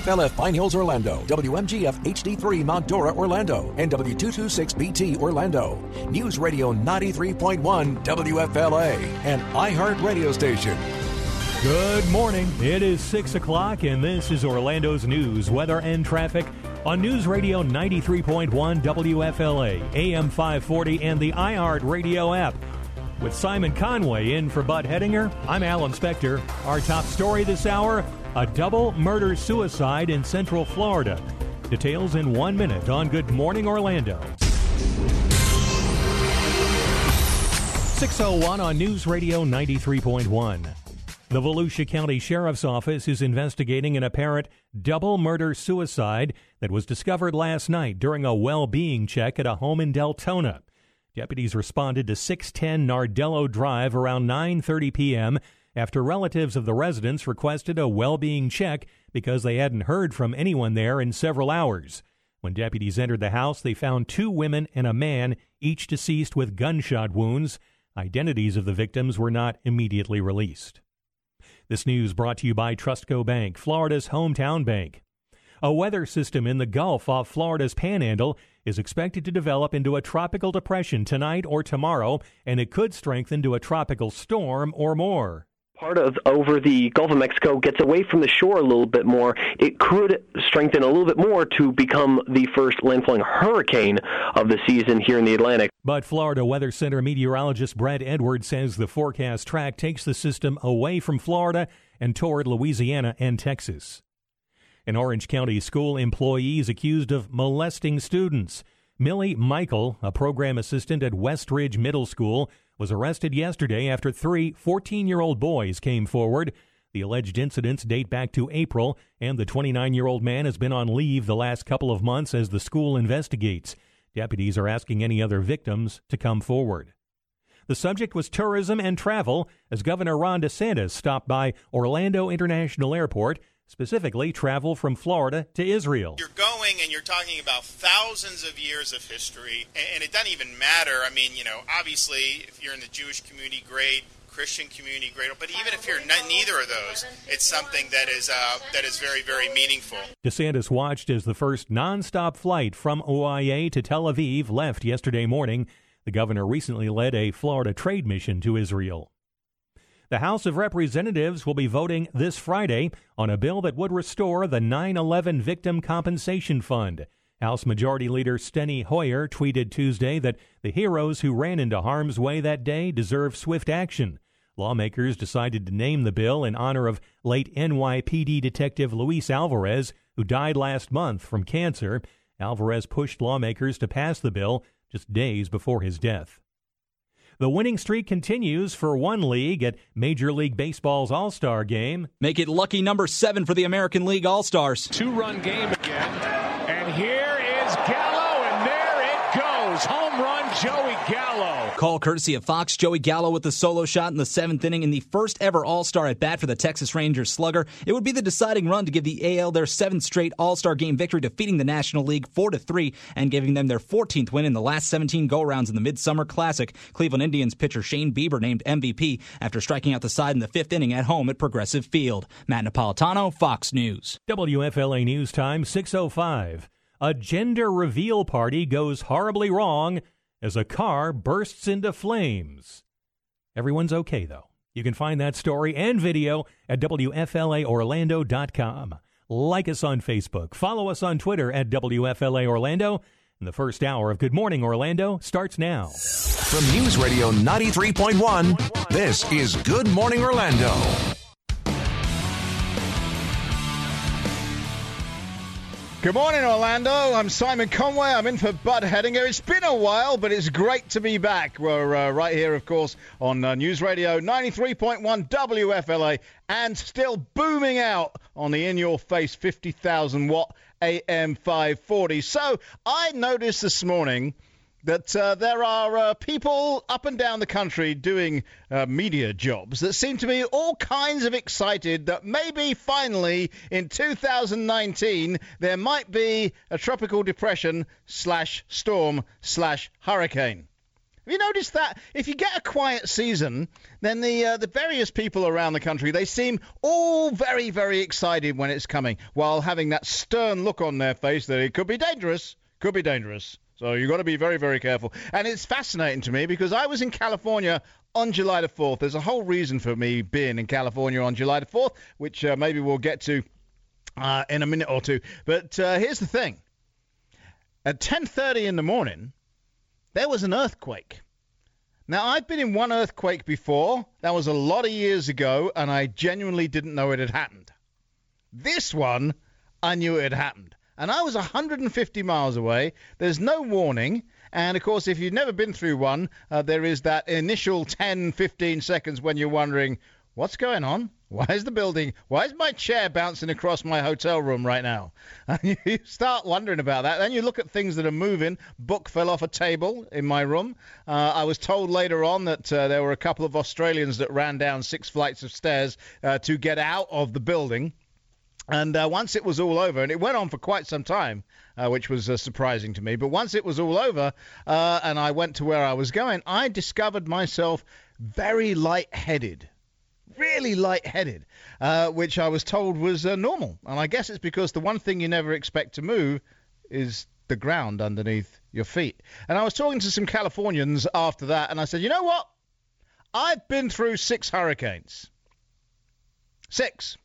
WFLF Pine Hills, Orlando, WMGF HD3 Mount Dora, Orlando, and W226BT, Orlando. News Radio 93.1 WFLA, and iHeart Radio Station. Good morning. It is 6 o'clock, and this is Orlando's news, weather, and traffic on News Radio 93.1 WFLA, AM 540, and the iHeart Radio app. With Simon Conway in for Bud Hedinger, I'm Alan Spector. Our top story this hour a double murder suicide in Central Florida. Details in one minute on Good Morning Orlando. 601 on News Radio 93.1. The Volusia County Sheriff's Office is investigating an apparent double murder suicide that was discovered last night during a well being check at a home in Deltona. Deputies responded to 610 Nardello Drive around 9:30 p.m. after relatives of the residents requested a well-being check because they hadn't heard from anyone there in several hours. When deputies entered the house, they found two women and a man, each deceased with gunshot wounds. Identities of the victims were not immediately released. This news brought to you by Trustco Bank, Florida's hometown bank. A weather system in the Gulf off Florida's panhandle is expected to develop into a tropical depression tonight or tomorrow, and it could strengthen to a tropical storm or more part of over the Gulf of Mexico gets away from the shore a little bit more, it could strengthen a little bit more to become the first landfalling hurricane of the season here in the Atlantic. But Florida Weather Center meteorologist Brad Edwards says the forecast track takes the system away from Florida and toward Louisiana and Texas. An Orange County school employee is accused of molesting students. Millie Michael, a program assistant at Westridge Middle School, was arrested yesterday after three 14 year old boys came forward. The alleged incidents date back to April, and the 29 year old man has been on leave the last couple of months as the school investigates. Deputies are asking any other victims to come forward. The subject was tourism and travel as Governor Ron DeSantis stopped by Orlando International Airport specifically travel from Florida to Israel. You're going and you're talking about thousands of years of history, and it doesn't even matter. I mean, you know, obviously, if you're in the Jewish community, great. Christian community, great. But even if you're not, neither of those, it's something that is uh, that is very, very meaningful. DeSantis watched as the first nonstop flight from OIA to Tel Aviv left yesterday morning. The governor recently led a Florida trade mission to Israel. The House of Representatives will be voting this Friday on a bill that would restore the 9 11 Victim Compensation Fund. House Majority Leader Steny Hoyer tweeted Tuesday that the heroes who ran into harm's way that day deserve swift action. Lawmakers decided to name the bill in honor of late NYPD Detective Luis Alvarez, who died last month from cancer. Alvarez pushed lawmakers to pass the bill just days before his death. The winning streak continues for one league at Major League Baseball's All Star game. Make it lucky number seven for the American League All Stars. Two run game again. And here is Gallo, and there it. Home run, Joey Gallo. Call courtesy of Fox. Joey Gallo with the solo shot in the seventh inning in the first ever All Star at bat for the Texas Rangers slugger. It would be the deciding run to give the AL their seventh straight All Star game victory, defeating the National League 4 3 and giving them their 14th win in the last 17 go rounds in the Midsummer Classic. Cleveland Indians pitcher Shane Bieber named MVP after striking out the side in the fifth inning at home at Progressive Field. Matt Napolitano, Fox News. WFLA News Time 605. A gender reveal party goes horribly wrong as a car bursts into flames. Everyone's okay, though. You can find that story and video at WFLAOrlando.com. Like us on Facebook. Follow us on Twitter at WFLA Orlando. And the first hour of Good Morning Orlando starts now. From News Radio 93.1, this is Good Morning Orlando. Good morning, Orlando. I'm Simon Conway. I'm in for Bud Hedinger. It's been a while, but it's great to be back. We're uh, right here, of course, on uh, News Radio 93.1 WFLA and still booming out on the in your face 50,000 watt AM 540. So I noticed this morning that uh, there are uh, people up and down the country doing uh, media jobs that seem to be all kinds of excited that maybe finally in 2019 there might be a tropical depression slash storm slash hurricane. Have you noticed that if you get a quiet season, then the uh, the various people around the country they seem all very very excited when it's coming, while having that stern look on their face that it could be dangerous, could be dangerous. So you've got to be very very careful. And it's fascinating to me because I was in California on July the 4th. There's a whole reason for me being in California on July the 4th, which uh, maybe we'll get to uh, in a minute or two. But uh, here's the thing: at 10:30 in the morning there was an earthquake. Now, I've been in one earthquake before. That was a lot of years ago, and I genuinely didn't know it had happened. This one, I knew it had happened. And I was 150 miles away. There's no warning. And of course, if you've never been through one, uh, there is that initial 10, 15 seconds when you're wondering, what's going on? Why is the building? Why is my chair bouncing across my hotel room right now? And you start wondering about that. Then you look at things that are moving. Book fell off a table in my room. Uh, I was told later on that uh, there were a couple of Australians that ran down six flights of stairs uh, to get out of the building. And uh, once it was all over, and it went on for quite some time, uh, which was uh, surprising to me. But once it was all over, uh, and I went to where I was going, I discovered myself very light-headed really light-headed, uh, which I was told was uh, normal. And I guess it's because the one thing you never expect to move is the ground underneath your feet. And I was talking to some Californians after that, and I said, you know what? I've been through six hurricanes. Six.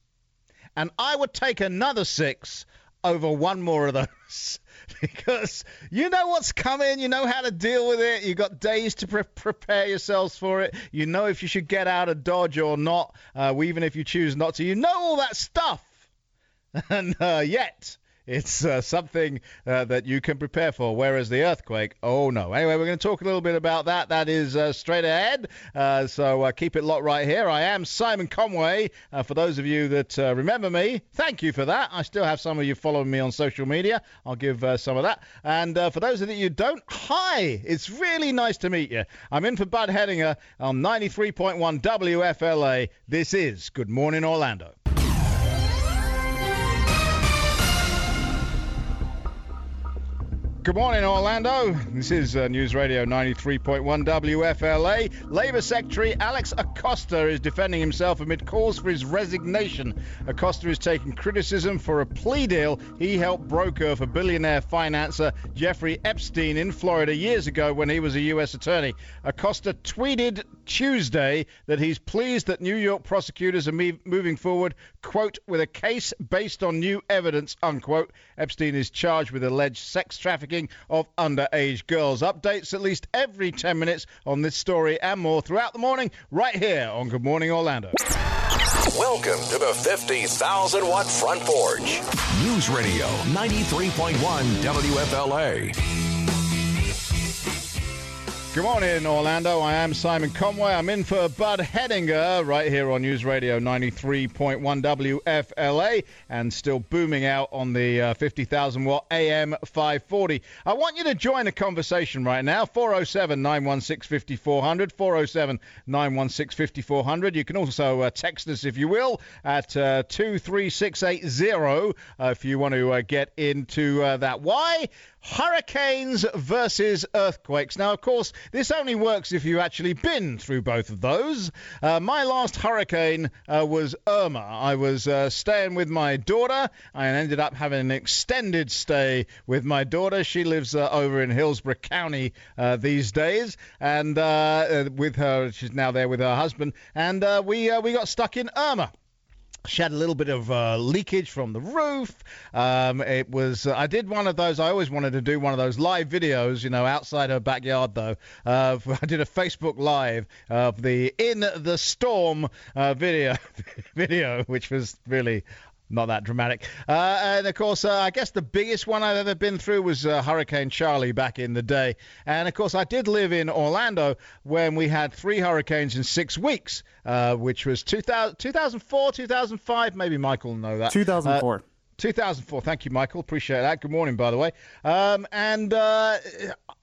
And I would take another six over one more of those. because you know what's coming, you know how to deal with it. You've got days to pre- prepare yourselves for it. You know if you should get out of Dodge or not, uh, even if you choose not to. You know all that stuff. And uh, yet, it's uh, something uh, that you can prepare for. Whereas the earthquake, oh no. Anyway, we're going to talk a little bit about that. That is uh, straight ahead. Uh, so uh, keep it locked right here. I am Simon Conway. Uh, for those of you that remember me, thank you for that. I still have some of you following me on social media. I'll give some of that. And for those of you don't, hi. It's really nice to meet you. I'm in for Bud Hedinger on 93.1 WFLA. This is Good Morning Orlando. Good morning, Orlando. This is uh, News Radio 93.1 WFLA. Labour Secretary Alex Acosta is defending himself amid calls for his resignation. Acosta is taking criticism for a plea deal he helped broker for billionaire financer Jeffrey Epstein in Florida years ago when he was a U.S. attorney. Acosta tweeted Tuesday that he's pleased that New York prosecutors are me- moving forward, quote, with a case based on new evidence, unquote. Epstein is charged with alleged sex trafficking trafficking of underage girls. Updates at least every 10 minutes on this story and more throughout the morning, right here on Good Morning Orlando. Welcome to the 50,000 watt front porch. News Radio 93.1 WFLA. Good morning, Orlando. I am Simon Conway. I'm in for Bud Hedinger right here on News Radio 93.1 WFLA and still booming out on the uh, 50,000 watt AM 540. I want you to join the conversation right now 407 916 5400. 407 916 5400. You can also uh, text us, if you will, at uh, 23680 uh, if you want to uh, get into uh, that. Why? Hurricanes versus earthquakes. Now, of course, this only works if you've actually been through both of those. Uh, my last hurricane uh, was Irma. I was uh, staying with my daughter. I ended up having an extended stay with my daughter. She lives uh, over in Hillsborough County uh, these days, and uh, with her, she's now there with her husband. And we we got stuck in Irma. She had a little bit of uh, leakage from the roof. Um, it was. Uh, I did one of those. I always wanted to do one of those live videos, you know, outside her backyard. Though uh, I did a Facebook Live of the in the storm uh, video, video, which was really not that dramatic. Uh, and of course, uh, I guess the biggest one I've ever been through was uh, Hurricane Charley back in the day. And of course, I did live in Orlando when we had three hurricanes in six weeks, uh, which was 2000, 2004, 2005. Maybe Michael will know that. 2004. 2004. Thank you, Michael. Appreciate that. Good morning, by the way. Um, and uh,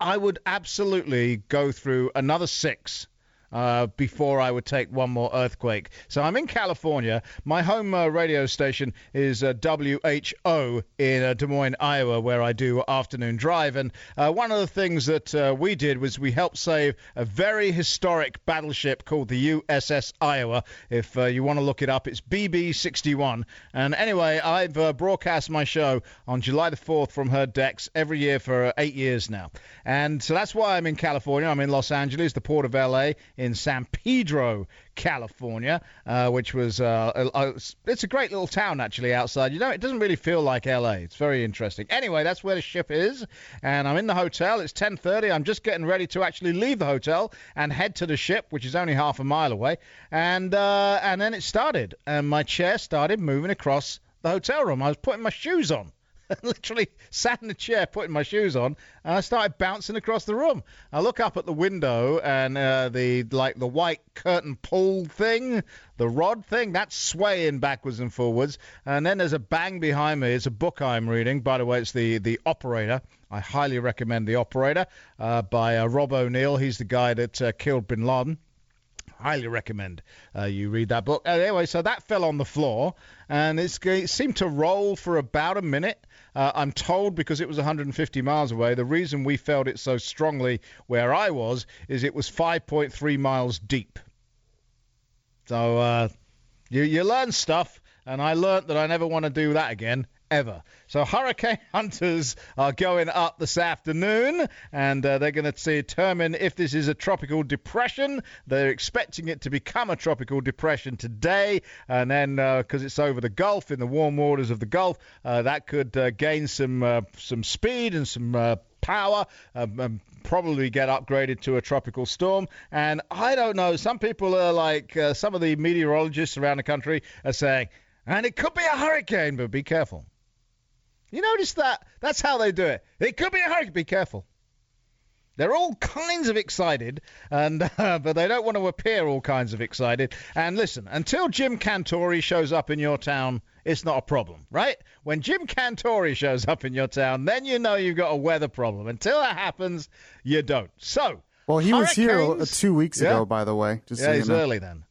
I would absolutely go through another six uh, before I would take one more earthquake. So I'm in California. My home uh, radio station is uh, WHO in uh, Des Moines, Iowa, where I do afternoon drive. And uh, one of the things that uh, we did was we helped save a very historic battleship called the USS Iowa. If you want to look it up, it's BB 61. And anyway, I've broadcast my show on July the 4th from her decks every year for eight years now. And so that's why I'm in California. I'm in Los Angeles, the port of LA, in San Pedro, California, uh, which was uh, uh, it's a great little town actually outside. You know, it doesn't really feel like LA. It's very interesting. Anyway, that's where the ship is, and I'm in the hotel. It's 10:30. I'm just getting ready to actually leave the hotel and head to the ship, which is only half a mile away. And uh, and then it started, and my chair started moving across the hotel room. I was putting my shoes on. literally sat in the chair putting my shoes on and I started bouncing across the room. I look up at the window and uh, the like the white curtain pull thing, the rod thing, that's swaying backwards and forwards. And then there's a bang behind me. It's a book I'm reading. By the way, it's the the Operator. I highly recommend the Operator uh, by uh, Rob O'Neill. He's the guy that uh, killed Bin Laden highly recommend uh, you read that book. Anyway, so that fell on the floor, and it seemed to roll for about a minute. Uh, I'm told because it was 150 miles away. The reason we felt it so strongly where I was is it was 5.3 miles deep. So uh, you you learn stuff, and I learned that I never want to do that again ever. So hurricane hunters are going up this afternoon, and uh, they're going to determine if this is a tropical depression. They're expecting it to become a tropical depression today, and then because uh, it's over the Gulf in the warm waters of the Gulf, uh, that could uh, gain some uh, some speed and some uh, power. Um, um, probably get upgraded to a tropical storm. And I don't know. Some people are like uh, some of the meteorologists around the country are saying, and it could be a hurricane, but be careful. You notice that? That's how they do it. It could be a hurricane. Be careful. They're all kinds of excited, and uh, but they don't want to appear all kinds of excited. And listen, until Jim Cantore shows up in your town, it's not a problem, right? When Jim Cantore shows up in your town, then you know you've got a weather problem. Until that happens, you don't. So. Well, he was here uh, two weeks ago, by the way. Just yeah, so he's know. early then.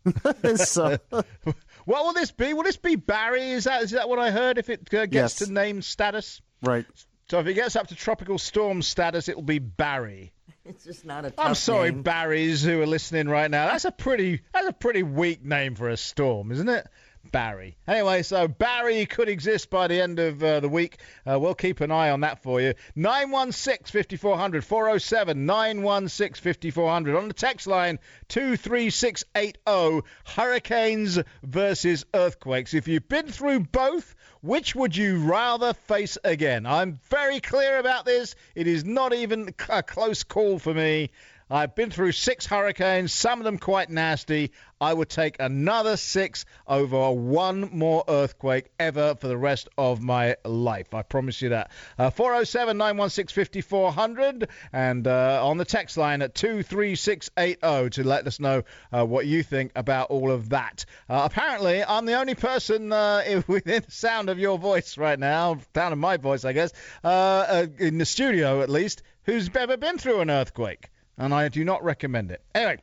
so, what will this be? Will this be Barry? Is that is that what I heard? If it uh, gets yes. to name status, right? So if it gets up to tropical storm status, it will be Barry. It's just not a. I'm sorry, name. Barrys who are listening right now. That's a pretty that's a pretty weak name for a storm, isn't it? Barry. Anyway, so Barry could exist by the end of uh, the week. Uh, we'll keep an eye on that for you. 916 5400 407 916 5400. On the text line 23680 Hurricanes versus Earthquakes. If you've been through both, which would you rather face again? I'm very clear about this. It is not even a close call for me. I've been through six hurricanes, some of them quite nasty. I would take another six over one more earthquake ever for the rest of my life. I promise you that. Uh, 407 916 5400 and uh, on the text line at 23680 to let us know uh, what you think about all of that. Uh, apparently, I'm the only person uh, within the sound of your voice right now, sound of my voice, I guess, uh, in the studio at least, who's ever been through an earthquake and I do not recommend it. Anyway.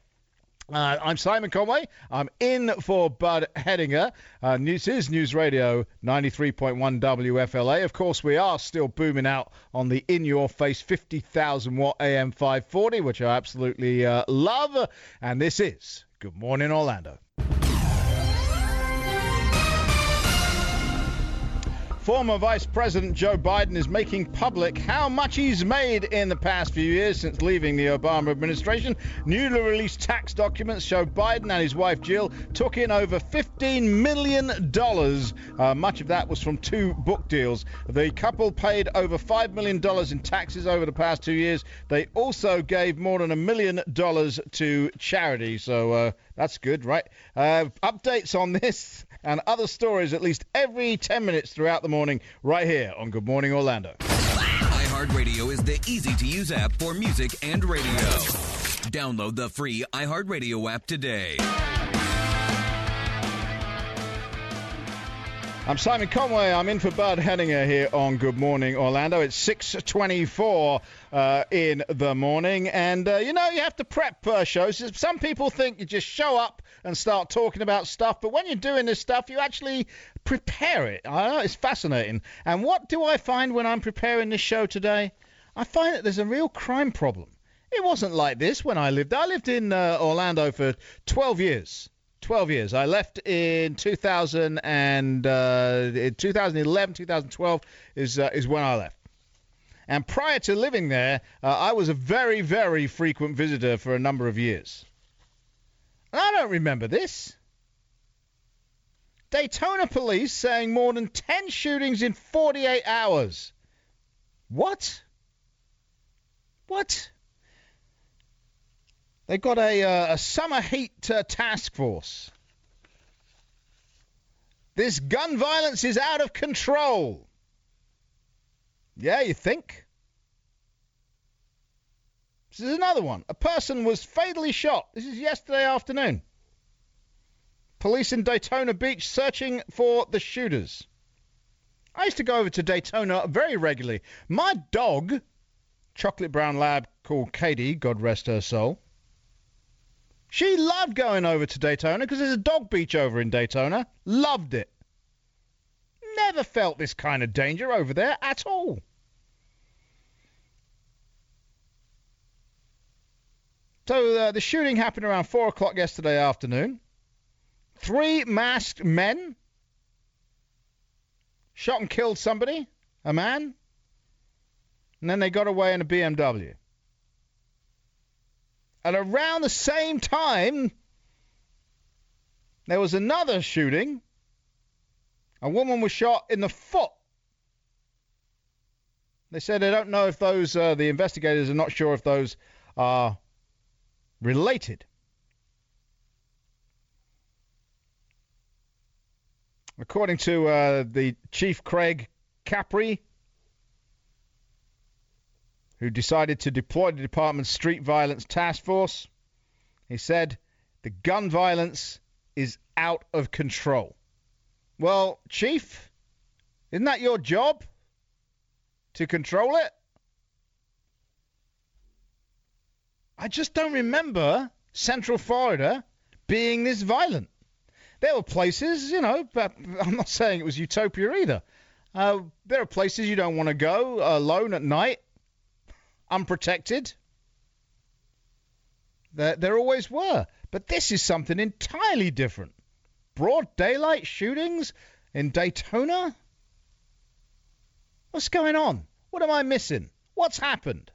Uh, I'm Simon Conway. I'm in for Bud Hedinger. Uh, this is News Radio 93.1 WFLA. Of course, we are still booming out on the in your face 50,000 watt AM 540, which I absolutely uh, love. And this is Good Morning Orlando. Former Vice President Joe Biden is making public how much he's made in the past few years since leaving the Obama administration. Newly released tax documents show Biden and his wife Jill took in over $15 million. Uh, much of that was from two book deals. The couple paid over $5 million in taxes over the past two years. They also gave more than a million dollars to charity. So uh, that's good, right? Uh, updates on this and other stories at least every 10 minutes throughout the morning right here on Good Morning Orlando. iHeartRadio is the easy to use app for music and radio. Download the free iHeartRadio app today. I'm Simon Conway. I'm in for Bud Hedinger here on Good Morning Orlando. It's 6:24 uh, in the morning, and uh, you know you have to prep uh, shows. Some people think you just show up and start talking about stuff, but when you're doing this stuff, you actually prepare it. Know it's fascinating. And what do I find when I'm preparing this show today? I find that there's a real crime problem. It wasn't like this when I lived. I lived in uh, Orlando for 12 years. 12 years. I left in 2000 and uh, 2011, 2012 is uh, is when I left. And prior to living there, uh, I was a very, very frequent visitor for a number of years. I don't remember this. Daytona police saying more than 10 shootings in 48 hours. What? What? They've got a, uh, a summer heat uh, task force. This gun violence is out of control. Yeah, you think? This is another one. A person was fatally shot. This is yesterday afternoon. Police in Daytona Beach searching for the shooters. I used to go over to Daytona very regularly. My dog, chocolate brown lab called Katie, God rest her soul, she loved going over to Daytona because there's a dog beach over in Daytona. Loved it. Never felt this kind of danger over there at all. So uh, the shooting happened around 4 o'clock yesterday afternoon. Three masked men shot and killed somebody, a man, and then they got away in a BMW. And around the same time, there was another shooting. A woman was shot in the foot. They said they don't know if those, uh, the investigators are not sure if those are related. According to uh, the Chief Craig Capri, who decided to deploy the department's street violence task force. He said, the gun violence is out of control. Well, Chief, isn't that your job? To control it? I just don't remember Central Florida being this violent. There were places, you know, but I'm not saying it was utopia either. Uh, there are places you don't want to go alone at night unprotected. There, there always were. But this is something entirely different. Broad daylight shootings in Daytona? What's going on? What am I missing? What's happened?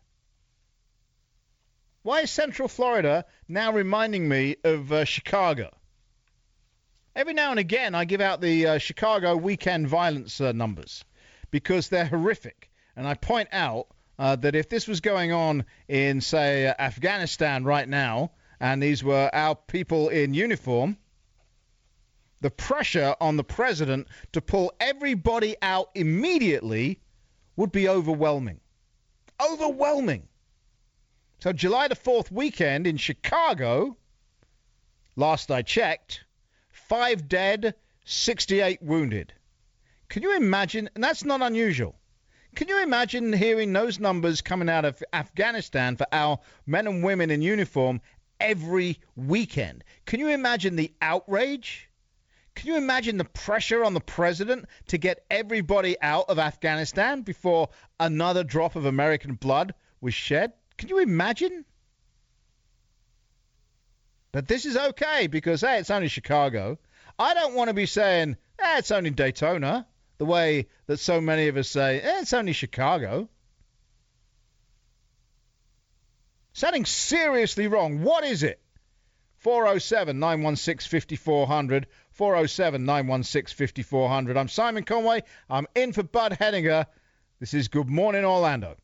Why is Central Florida now reminding me of uh, Chicago? Every now and again, I give out the uh, Chicago weekend violence uh, numbers because they're horrific. And I point out uh, that if this was going on in, say, Afghanistan right now, and these were our people in uniform, the pressure on the president to pull everybody out immediately would be overwhelming. Overwhelming. So, July the 4th weekend in Chicago, last I checked, five dead, 68 wounded. Can you imagine? And that's not unusual. Can you imagine hearing those numbers coming out of Afghanistan for our men and women in uniform every weekend? Can you imagine the outrage? Can you imagine the pressure on the president to get everybody out of Afghanistan before another drop of American blood was shed? Can you imagine? But this is okay because, hey, it's only Chicago. I don't want to be saying, hey, it's only Daytona the way that so many of us say, eh, it's only Chicago. Something seriously wrong. What is it? 407 916 5400. 407 916 5400. I'm Simon Conway. I'm in for Bud Hedinger. This is Good Morning Orlando.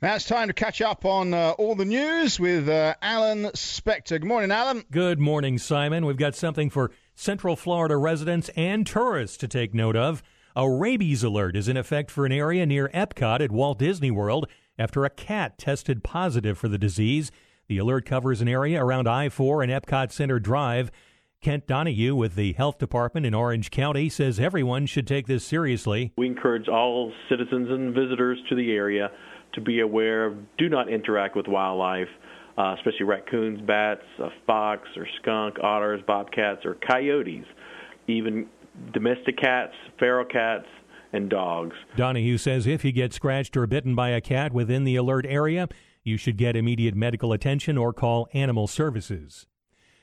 Now it's time to catch up on uh, all the news with uh, Alan Spector. Good morning, Alan. Good morning, Simon. We've got something for Central Florida residents and tourists to take note of. A rabies alert is in effect for an area near Epcot at Walt Disney World after a cat tested positive for the disease. The alert covers an area around I 4 and Epcot Center Drive. Kent Donahue with the Health Department in Orange County says everyone should take this seriously. We encourage all citizens and visitors to the area to be aware of do not interact with wildlife, uh, especially raccoons, bats, a fox or skunk, otters, bobcats, or coyotes, even domestic cats, feral cats, and dogs. Donahue says if you get scratched or bitten by a cat within the alert area, you should get immediate medical attention or call animal services.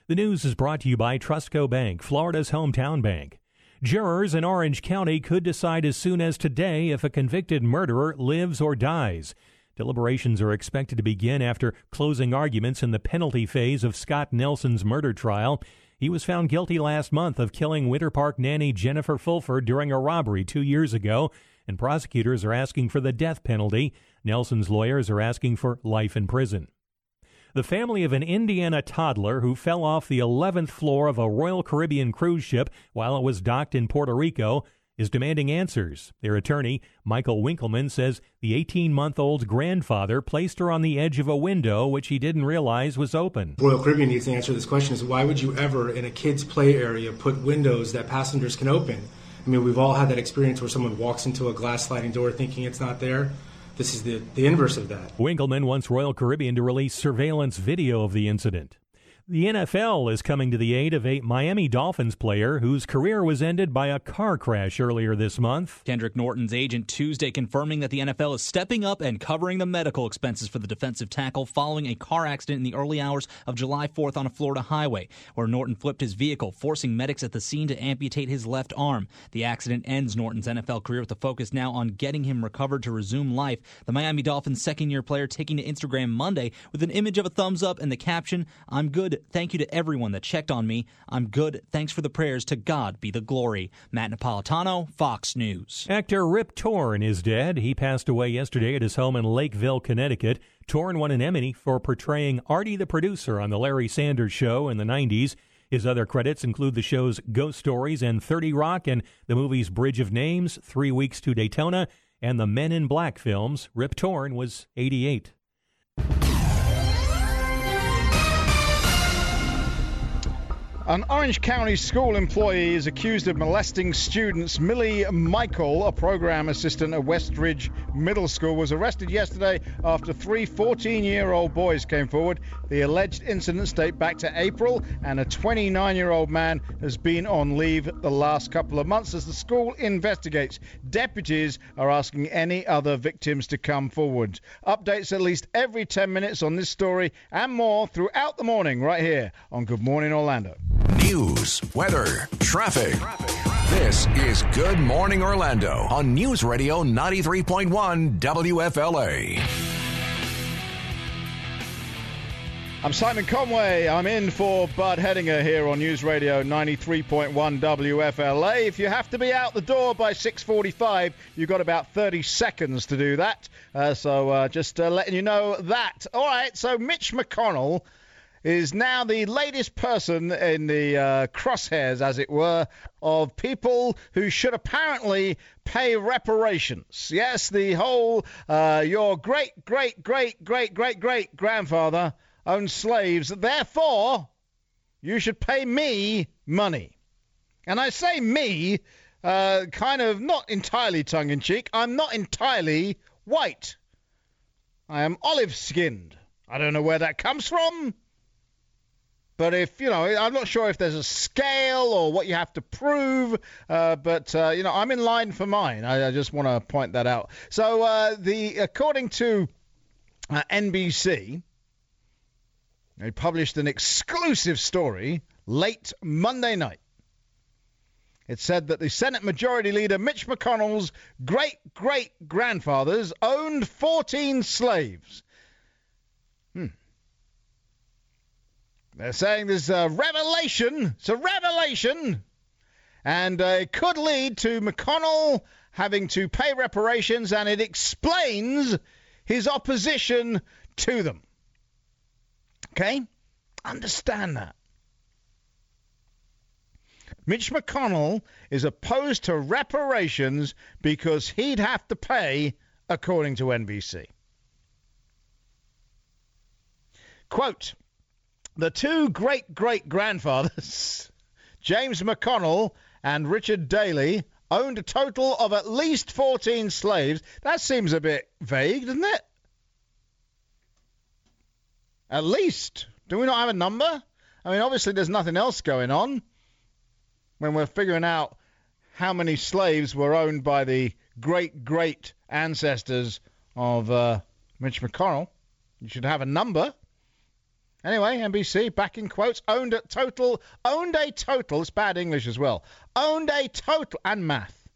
The news is brought to you by Trustco Bank, Florida's hometown bank. Jurors in Orange County could decide as soon as today if a convicted murderer lives or dies. Deliberations are expected to begin after closing arguments in the penalty phase of Scott Nelson's murder trial. He was found guilty last month of killing Winter Park nanny Jennifer Fulford during a robbery two years ago, and prosecutors are asking for the death penalty. Nelson's lawyers are asking for life in prison. The family of an Indiana toddler who fell off the 11th floor of a Royal Caribbean cruise ship while it was docked in Puerto Rico is demanding answers. Their attorney, Michael Winkleman, says the 18 month old's grandfather placed her on the edge of a window which he didn't realize was open. Royal Caribbean needs to answer this question is why would you ever, in a kid's play area, put windows that passengers can open? I mean, we've all had that experience where someone walks into a glass sliding door thinking it's not there. This is the, the inverse of that. Winkleman wants Royal Caribbean to release surveillance video of the incident. The NFL is coming to the aid of a Miami Dolphins player whose career was ended by a car crash earlier this month. Kendrick Norton's agent Tuesday confirming that the NFL is stepping up and covering the medical expenses for the defensive tackle following a car accident in the early hours of July 4th on a Florida highway, where Norton flipped his vehicle, forcing medics at the scene to amputate his left arm. The accident ends Norton's NFL career with a focus now on getting him recovered to resume life. The Miami Dolphins second year player taking to Instagram Monday with an image of a thumbs up and the caption, I'm good Thank you to everyone that checked on me. I'm good. Thanks for the prayers. To God be the glory. Matt Napolitano, Fox News. Actor Rip Torn is dead. He passed away yesterday at his home in Lakeville, Connecticut. Torn won an Emmy for portraying Artie the producer on The Larry Sanders Show in the 90s. His other credits include the show's Ghost Stories and 30 Rock and the movies Bridge of Names, Three Weeks to Daytona, and the Men in Black films. Rip Torn was 88. An Orange County school employee is accused of molesting students. Millie Michael, a program assistant at Westridge Middle School, was arrested yesterday after three 14 year old boys came forward. The alleged incidents date back to April, and a 29 year old man has been on leave the last couple of months as the school investigates. Deputies are asking any other victims to come forward. Updates at least every 10 minutes on this story and more throughout the morning, right here on Good Morning Orlando news, weather, traffic. This is Good Morning Orlando on News Radio 93.1 WFLA. I'm Simon Conway. I'm in for Bud Hedinger here on News Radio 93.1 WFLA. If you have to be out the door by 6:45, you've got about 30 seconds to do that. Uh, so uh, just uh, letting you know that. All right. So Mitch McConnell is now the latest person in the uh, crosshairs, as it were, of people who should apparently pay reparations. Yes, the whole uh, your great, great, great, great, great, great grandfather owned slaves, therefore you should pay me money. And I say me, uh, kind of not entirely tongue in cheek. I'm not entirely white. I am olive skinned. I don't know where that comes from. But if you know, I'm not sure if there's a scale or what you have to prove. Uh, but uh, you know, I'm in line for mine. I, I just want to point that out. So uh, the according to uh, NBC, they published an exclusive story late Monday night. It said that the Senate Majority Leader Mitch McConnell's great great grandfathers owned 14 slaves. Hmm. They're saying there's a revelation. It's a revelation. And uh, it could lead to McConnell having to pay reparations, and it explains his opposition to them. Okay? Understand that. Mitch McConnell is opposed to reparations because he'd have to pay, according to NBC. Quote the two great great grandfathers James McConnell and Richard Daly, owned a total of at least 14 slaves. That seems a bit vague, doesn't it? At least. Do we not have a number? I mean, obviously, there's nothing else going on when we're figuring out how many slaves were owned by the great great ancestors of uh, Mitch McConnell. You should have a number. Anyway, NBC, back in quotes, owned a total, owned a total, it's bad English as well, owned a total, and math.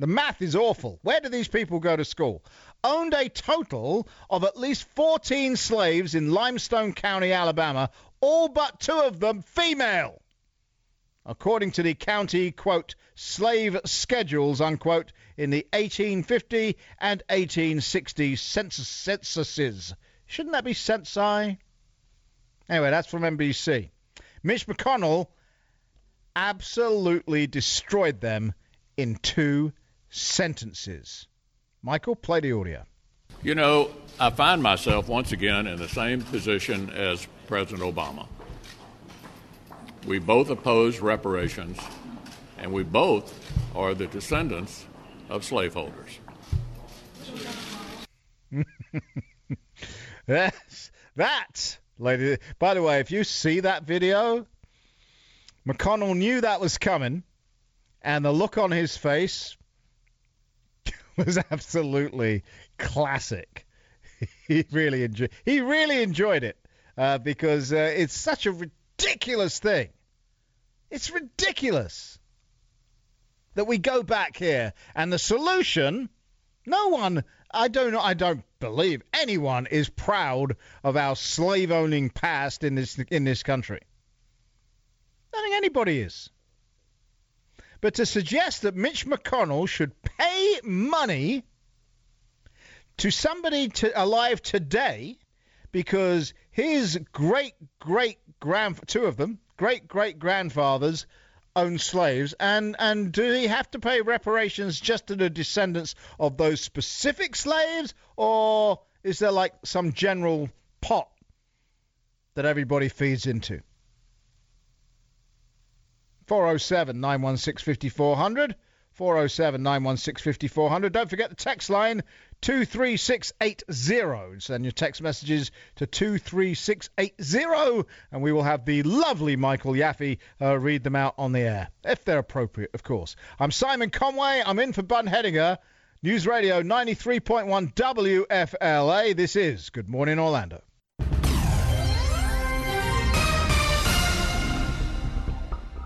The math is awful. Where do these people go to school? Owned a total of at least 14 slaves in Limestone County, Alabama, all but two of them female. According to the county, quote, slave schedules, unquote, in the 1850 and 1860 census- censuses. Shouldn't that be censi? Anyway, that's from NBC. Mitch McConnell absolutely destroyed them in two sentences. Michael, play the audio. You know, I find myself once again in the same position as President Obama. We both oppose reparations, and we both are the descendants of slaveholders. Yes, that, lady. By the way, if you see that video, McConnell knew that was coming, and the look on his face was absolutely classic. he really enjoyed. He really enjoyed it uh, because uh, it's such a ridiculous thing. It's ridiculous that we go back here and the solution. No one. I don't. I don't believe anyone is proud of our slave-owning past in this in this country. I don't think anybody is. But to suggest that Mitch McConnell should pay money to somebody to, alive today because his great great grand two of them great great grandfathers owned slaves and and do he have to pay reparations just to the descendants of those specific slaves or is there like some general pot that everybody feeds into? 407 916 5400 407 916 5400 don't forget the text line 23680. Send your text messages to 23680, and we will have the lovely Michael Yaffee uh, read them out on the air, if they're appropriate, of course. I'm Simon Conway. I'm in for Bud Hedinger. News Radio 93.1 WFLA. This is Good Morning Orlando.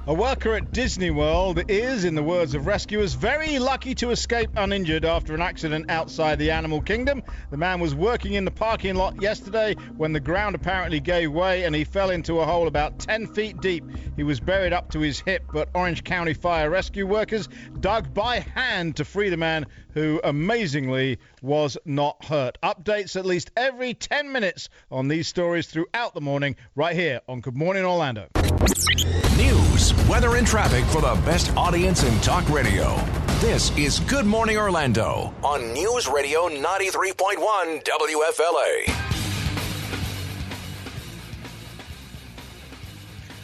A worker at Disney World is, in the words of rescuers, very lucky to escape uninjured after an accident outside the animal kingdom. The man was working in the parking lot yesterday when the ground apparently gave way and he fell into a hole about 10 feet deep. He was buried up to his hip, but Orange County fire rescue workers dug by hand to free the man who amazingly was not hurt. Updates at least every 10 minutes on these stories throughout the morning, right here on Good Morning Orlando. News, weather, and traffic for the best audience in talk radio. This is Good Morning Orlando on News Radio 93.1 WFLA.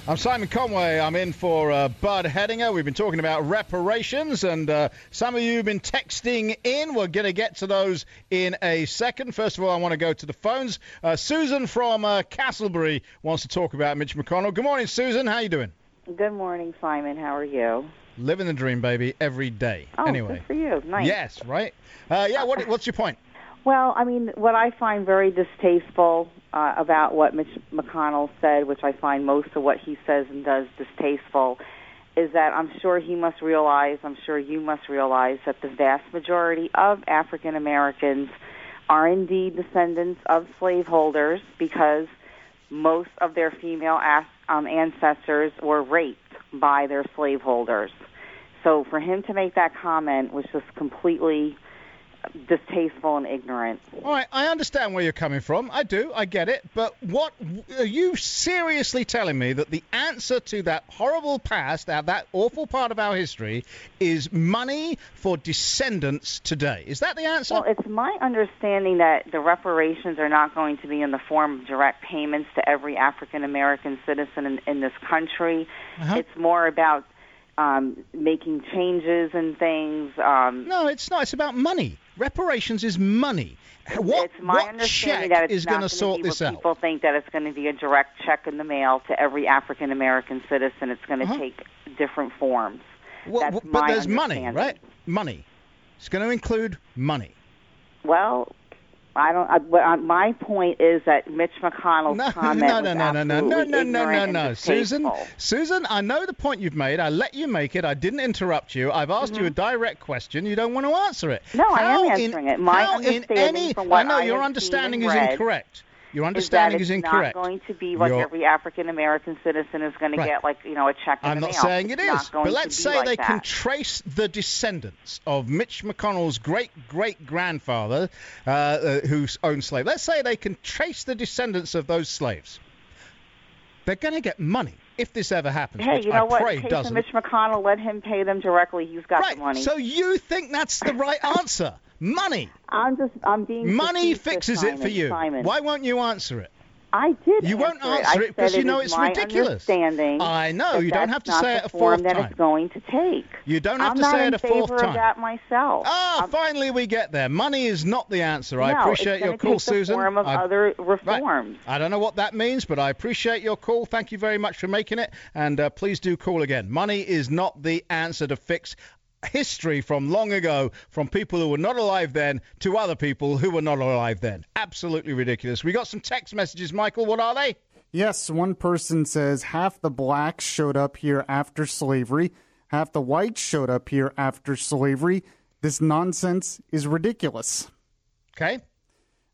I'm Simon Conway. I'm in for uh, Bud Hedinger. We've been talking about reparations, and uh, some of you have been texting in. We're going to get to those in a second. First of all, I want to go to the phones. Uh, Susan from uh, Casselberry wants to talk about Mitch McConnell. Good morning, Susan. How are you doing? Good morning, Simon. How are you? Living the dream, baby, every day. Oh, anyway. good for you. Nice. Yes, right? Uh, yeah, what, what's your point? Well, I mean, what I find very distasteful uh, about what Mitch McConnell said, which I find most of what he says and does distasteful, is that I'm sure he must realize, I'm sure you must realize, that the vast majority of African Americans are indeed descendants of slaveholders because most of their female um, ancestors were raped by their slaveholders. So for him to make that comment was just completely distasteful and ignorant. All right, I understand where you're coming from. I do, I get it. But what are you seriously telling me that the answer to that horrible past, that, that awful part of our history, is money for descendants today? Is that the answer? Well, it's my understanding that the reparations are not going to be in the form of direct payments to every African American citizen in, in this country. Uh-huh. It's more about um, making changes and things. Um, no, it's not. It's about money. Reparations is money. What, it's my what understanding check that it's is going to sort this out? People think that it's going to be a direct check in the mail to every African American citizen. It's going to Uh-huh. take different forms. Well, That's w- but my there's money, right? Money. It's going to include money. Well, I don't. I, uh, my point is that Mitch McConnell's No, comment no, no, no, no, no, no, no, no, no, no, Susan. Susan. I know the point you've made. I let you make it. I didn't interrupt you. I've asked you a direct question. You don't want to answer it. Mm-hmm. No, I am How in- answering it. My how in understanding any, from what I know I your understanding is read incorrect. Your understanding is that is, it's incorrect. not going to be like You're- every African American citizen is going to get like you know a check in I'm not mail. saying it It's is, not going but let's say like they that. can trace the descendants of Mitch McConnell's great great grandfather uh, uh, who owned slaves. Let's say they can trace the descendants of those slaves. They're going to get money if this ever happens. Hey, you know I what? pray doesn't. Mitch McConnell, let him pay them directly. He's got right. the money. So you think that's the right answer? Money. I'm just I'm being Money fixes it for you. Simon. Why won't you answer it? I did. You won't answer answer I it because you know it's ridiculous. I know, you don't have to say it a fourth that time. it's going to take. You don't have I'm to not say in it a favor fourth of time. that myself. Ah, finally we get there. Money is not the answer. I no, appreciate it's your call, take Susan. The form of I, other reforms. I don't know what that means, but I appreciate your call. Thank you very much for making it, and uh, please do call again. Money is not the answer to fix history from long ago, from people who were not alive then to other people who were not alive then. Absolutely ridiculous. We got some text messages, Michael. What are they? Yes, one person says half the blacks showed up here after slavery, half the whites showed up here after slavery. This nonsense is ridiculous. Okay.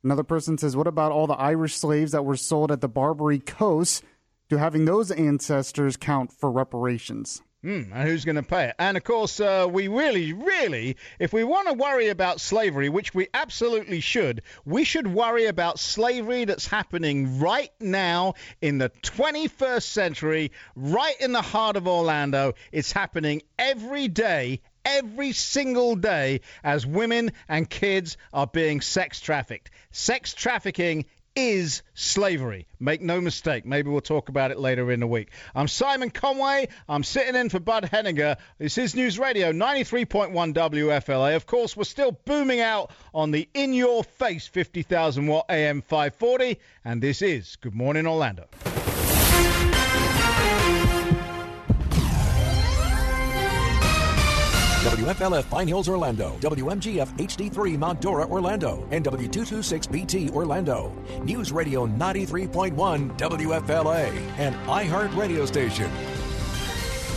Another person says, What about all the Irish slaves that were sold at the Barbary Coast? Do having those ancestors count for reparations? Hmm, and who's going to pay it? And of course, uh, we really, really, if we want to worry about slavery, which we absolutely should, we should worry about slavery that's happening right now in the 21st century, right in the heart of Orlando. It's happening every day. Every single day, as women and kids are being sex trafficked. Sex trafficking is slavery. Make no mistake. Maybe we'll talk about it later in the week. I'm Simon Conway. I'm sitting in for Bud Hedinger. This is News Radio 93.1 WFLA. Of course, we're still booming out on the in your face 50,000 watt AM 540. And this is Good Morning Orlando. WFLF Pine Hills, Orlando. WMGF HD3 Mount Dora, Orlando. And W226BT, Orlando. News Radio 93.1 WFLA. An iHeart radio station.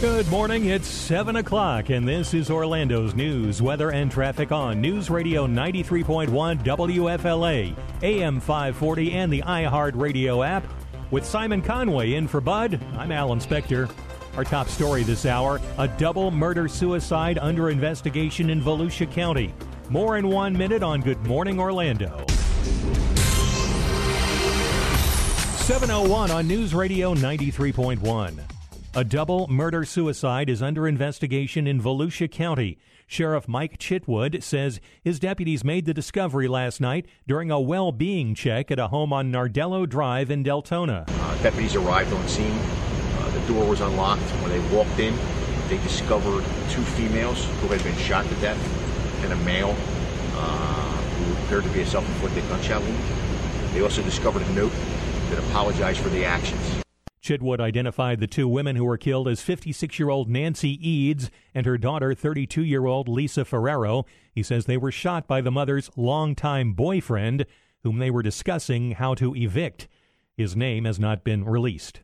Good morning. It's 7 o'clock, and this is Orlando's news, weather, and traffic on News Radio 93.1 WFLA, AM 540, and the iHeart Radio app. With Simon Conway in for Bud, I'm Alan Spector. Our top story this hour a double murder suicide under investigation in Volusia County. More in one minute on Good Morning Orlando. 701 on News Radio 93.1. A double murder suicide is under investigation in Volusia County. Sheriff Mike Chitwood says his deputies made the discovery last night during a well being check at a home on Nardello Drive in Deltona. Uh, deputies arrived on scene. Door was unlocked. When they walked in, they discovered two females who had been shot to death and a male uh, who appeared to be a self-inflicted gunshot wound. They also discovered a note that apologized for the actions. Chitwood identified the two women who were killed as 56 year old Nancy Eads and her daughter, 32 year old Lisa Ferrero. He says they were shot by the mother's longtime boyfriend, whom they were discussing how to evict. His name has not been released.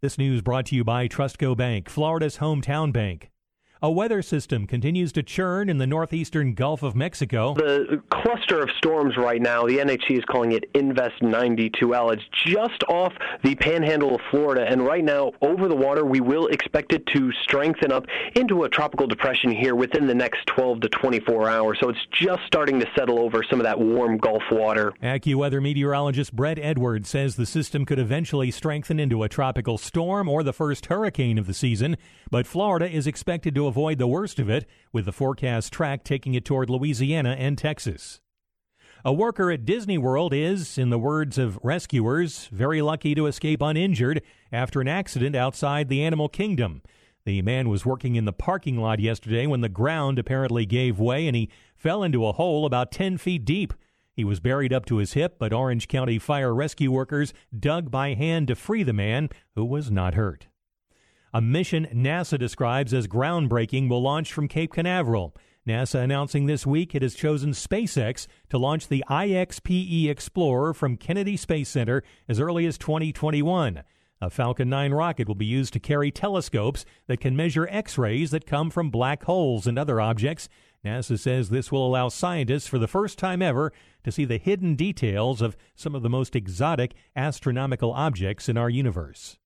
This news brought to you by Trustco Bank, Florida's hometown bank. A weather system continues to churn in the northeastern Gulf of Mexico. The cluster of storms right now, the NHC is calling it Invest 92L. It's just off the panhandle of Florida, and right now, over the water, we will expect it to strengthen up into a tropical depression here within the next 12 to 24 hours. So it's just starting to settle over some of that warm Gulf water. AccuWeather meteorologist Brett Edwards says the system could eventually strengthen into a tropical storm or the first hurricane of the season, but Florida is expected to avoid the worst of it, with the forecast track taking it toward Louisiana and Texas. A worker at Disney World is, in the words of rescuers, very lucky to escape uninjured after an accident outside the animal kingdom. The man was working in the parking lot yesterday when the ground apparently gave way and he fell into a hole about 10 feet deep. He was buried up to his hip, but Orange County fire rescue workers dug by hand to free the man, who was not hurt. A mission NASA describes as groundbreaking will launch from Cape Canaveral. NASA announcing this week it has chosen SpaceX to launch the IXPE Explorer from Kennedy Space Center as early as 2021. A Falcon 9 rocket will be used to carry telescopes that can measure X rays that come from black holes and other objects. NASA says this will allow scientists for the first time ever to see the hidden details of some of the most exotic astronomical objects in our universe.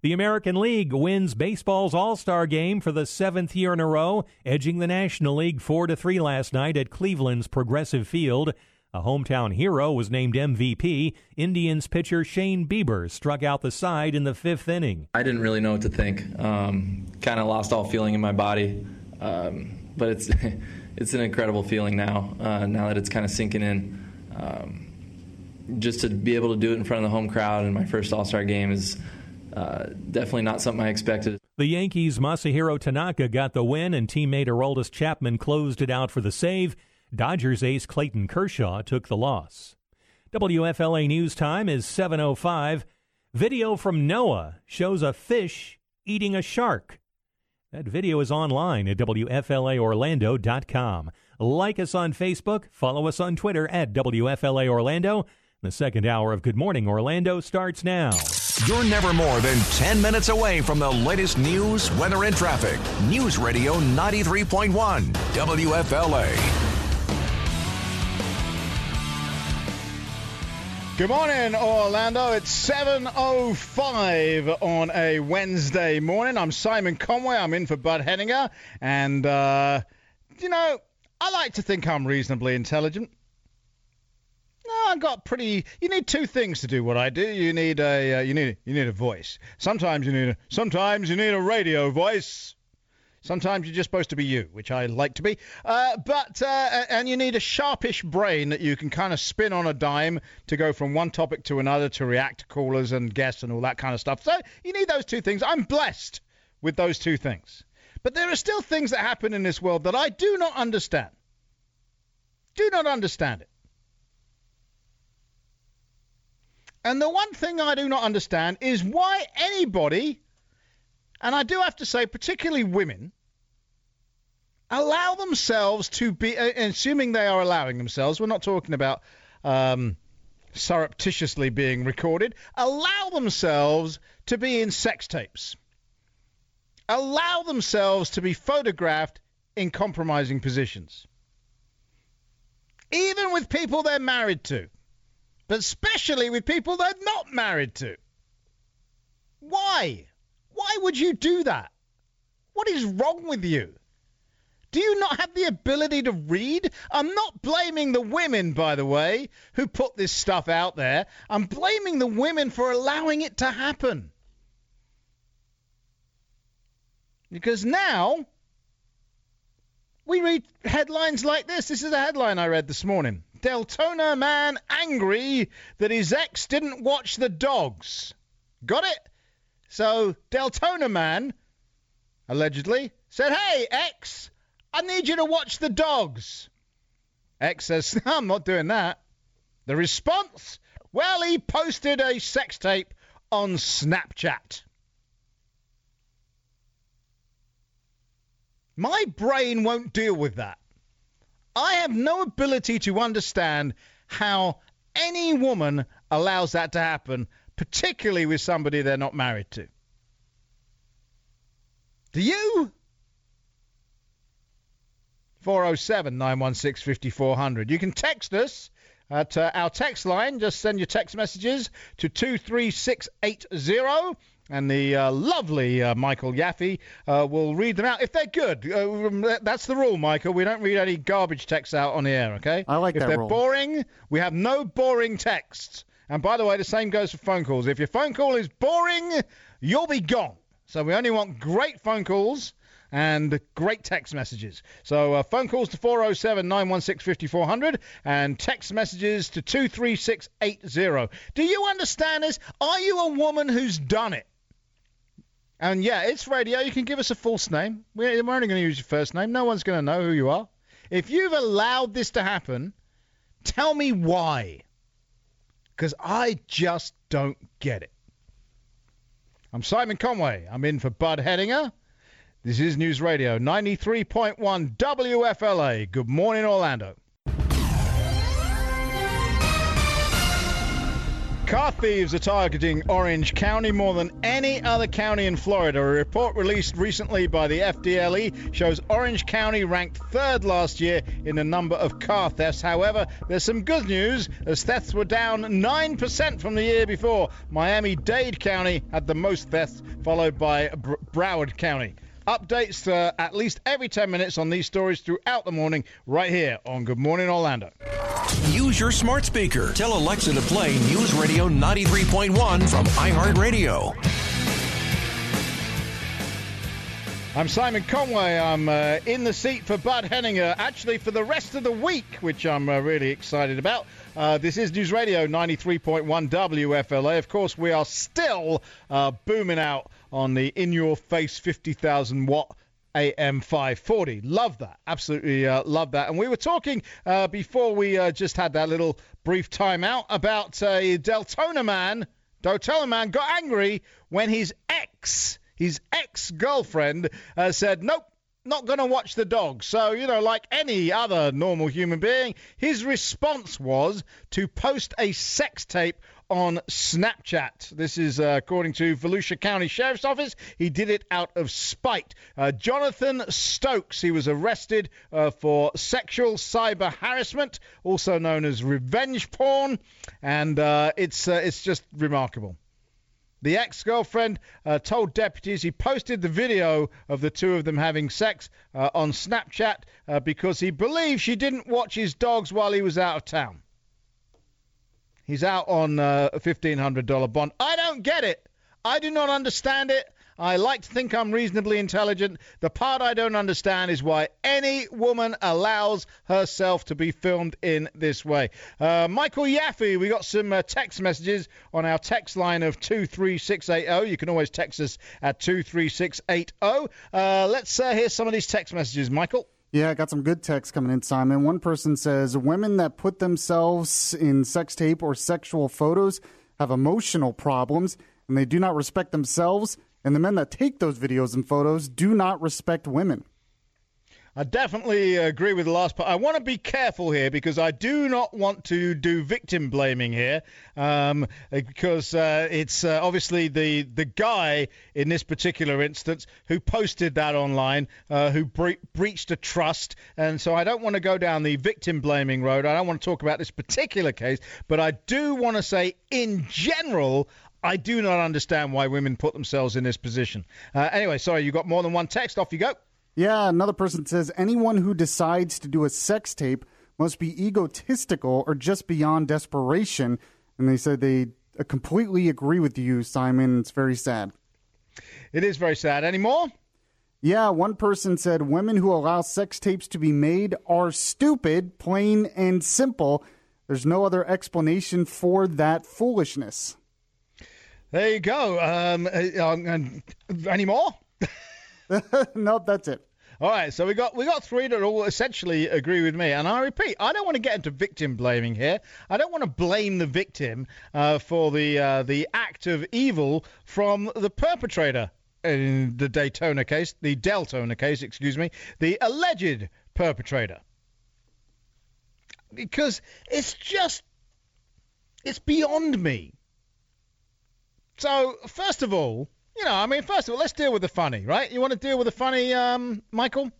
The American League wins baseball's All-Star game for the seventh year in a row, edging the National League 4 to 3 last night at Cleveland's Progressive Field. A hometown hero was named MVP. Indians pitcher Shane Bieber struck out the side in the fifth inning. I didn't really know what to think. Um, kind of lost all feeling in my body, um, but it's it's an incredible feeling now. Uh, now that it's kind of sinking in, um, just to be able to do it in front of the home crowd in my first All Star game is uh, definitely not something I expected. The Yankees' Masahiro Tanaka got the win, and teammate Aroldis Chapman closed it out for the save. Dodgers ace Clayton Kershaw took the loss. WFLA News Time is 7:05. Video from NOAA shows a fish eating a shark. That video is online at WFLAOrlando.com. Like us on Facebook, follow us on Twitter at WFLA Orlando. The second hour of Good Morning Orlando starts now. You're never more than 10 minutes away from the latest news, weather, and traffic. News Radio 93.1 WFLA. Good morning, Orlando. It's 7.05 on a Wednesday morning. I'm Simon Conway. I'm in for Bud Hedinger. And, uh, you know, I like to think I'm reasonably intelligent. No, I got pretty. You need two things to do what I do. You need a uh, you need you need a voice. Sometimes you need a sometimes you need a radio voice. Sometimes you're just supposed to be you, which I like to be. Uh, but uh, and you need a sharpish brain that you can kind of spin on a dime to go from one topic to another to react to callers and guests and all that kind of stuff. So you need those two things. I'm blessed with those two things. But there are still things that happen in this world that I do not understand. Do not understand it. And the one thing I do not understand is why anybody, and I do have to say, particularly women, allow themselves to be, uh, assuming they are allowing themselves, we're not talking about um, surreptitiously being recorded, allow themselves to be in sex tapes. Allow themselves to be photographed in compromising positions. Even with people they're married to but especially with people they're not married to. Why? Why would you do that? What is wrong with you? Do you not have the ability to read? I'm not blaming the women, by the way, who put this stuff out there. I'm blaming the women for allowing it to happen. Because now we read headlines like this. This is a headline I read this morning. Deltona man angry that his ex didn't watch the dogs. Got it? So Deltona man, allegedly, said, Hey, ex, I need you to watch the dogs. Ex says, I'm not doing that. The response? Well, he posted a sex tape on Snapchat. My brain won't deal with that. I have no ability to understand how any woman allows that to happen, particularly with somebody they're not married to. Do you? 407 916 5400. You can text us at uh, our text line. Just send your text messages to 23680. And the uh, lovely uh, Michael Yaffee uh, will read them out if they're good. Uh, that's the rule, Michael. We don't read any garbage texts out on the air, okay? I like if that they're rule. boring, we have no boring texts. And by the way, the same goes for phone calls. If your phone call is boring, you'll be gone. So we only want great phone calls and great text messages. So uh, phone calls to 407 916 5400 and text messages to 23680. Do you understand this? Are you a woman who's done it? And yeah, it's radio. You can give us a false name. We're only going to use your first name. No one's going to know who you are. If you've allowed this to happen, tell me why. Because I just don't get it. I'm Simon Conway. I'm in for Bud Hedinger. This is News Radio 93.1 WFLA. Good morning, Orlando. Car thieves are targeting Orange County more than any other county in Florida. A report released recently by the FDLE shows Orange County ranked third last year in the number of car thefts. However, there's some good news as thefts were down 9% from the year before. Miami Dade County had the most thefts, followed by Broward County. Updates uh, at least every 10 minutes on these stories throughout the morning, right here on Good Morning Orlando. Use your smart speaker. Tell Alexa to play News Radio 93.1 from iHeartRadio. I'm Simon Conway. I'm uh, in the seat for Bud Hedinger, actually for the rest of the week, which I'm uh, really excited about. Uh, this is News Radio 93.1 WFLA. Of course, we are still uh, booming out on the in your face 50,000 watt AM 540. Love that. Absolutely uh, love that. And we were talking uh, before we uh, just had that little brief timeout about uh, Deltona man. Deltona man got angry when his ex, his ex girlfriend, uh, said, Nope. Not going to watch the dog. So, you know, like any other normal human being, his response was to post a sex tape on Snapchat. This is uh, according to Volusia County Sheriff's Office. He did it out of spite. Uh, Jonathan Stokes, he was arrested uh, for sexual cyber harassment, also known as revenge porn, and uh, it's uh, it's just remarkable. The ex girlfriend uh, told deputies he posted the video of the two of them having sex uh, on Snapchat uh, because he believed she didn't watch his dogs while he was out of town. He's out on uh, a $1,500 bond. I don't get it. I do not understand it. I like to think I'm reasonably intelligent. The part I don't understand is why any woman allows herself to be filmed in this way. Uh, Michael Yaffee, we got some uh, text messages on our text line of 23680. You can always text us at 23680. Uh, let's uh, hear some of these text messages, Michael. Yeah, I got some good text coming in, Simon. One person says women that put themselves in sex tape or sexual photos have emotional problems and they do not respect themselves. And the men that take those videos and photos do not respect women. I definitely agree with the last part. I want to be careful here because I do not want to do victim blaming here, um, because uh, it's uh, obviously the the guy in this particular instance who posted that online, uh, who bre- breached a trust, and so I don't want to go down the victim blaming road. I don't want to talk about this particular case, but I do want to say, in general, I do not understand why women put themselves in this position. Uh, anyway, sorry, you got more than one text. Off you go. Yeah, another person says anyone who decides to do a sex tape must be egotistical or just beyond desperation. And they said they uh, completely agree with you, Simon. It's very sad. It is very sad. Any more? Yeah, one person said women who allow sex tapes to be made are stupid, plain and simple. There's no other explanation for that foolishness. There you go. Um, uh, um, any more? nope, that's it. All right, so we got we got three that all essentially agree with me, and I repeat, I don't want to get into victim blaming here. I don't want to blame the victim uh, for the uh, the act of evil from the perpetrator in the Daytona case, the Deltona case, excuse me, the alleged perpetrator, because it's just it's beyond me. So first of all, you know, I mean, first of all, let's deal with the funny, right? You want to deal with the funny, um, Michael?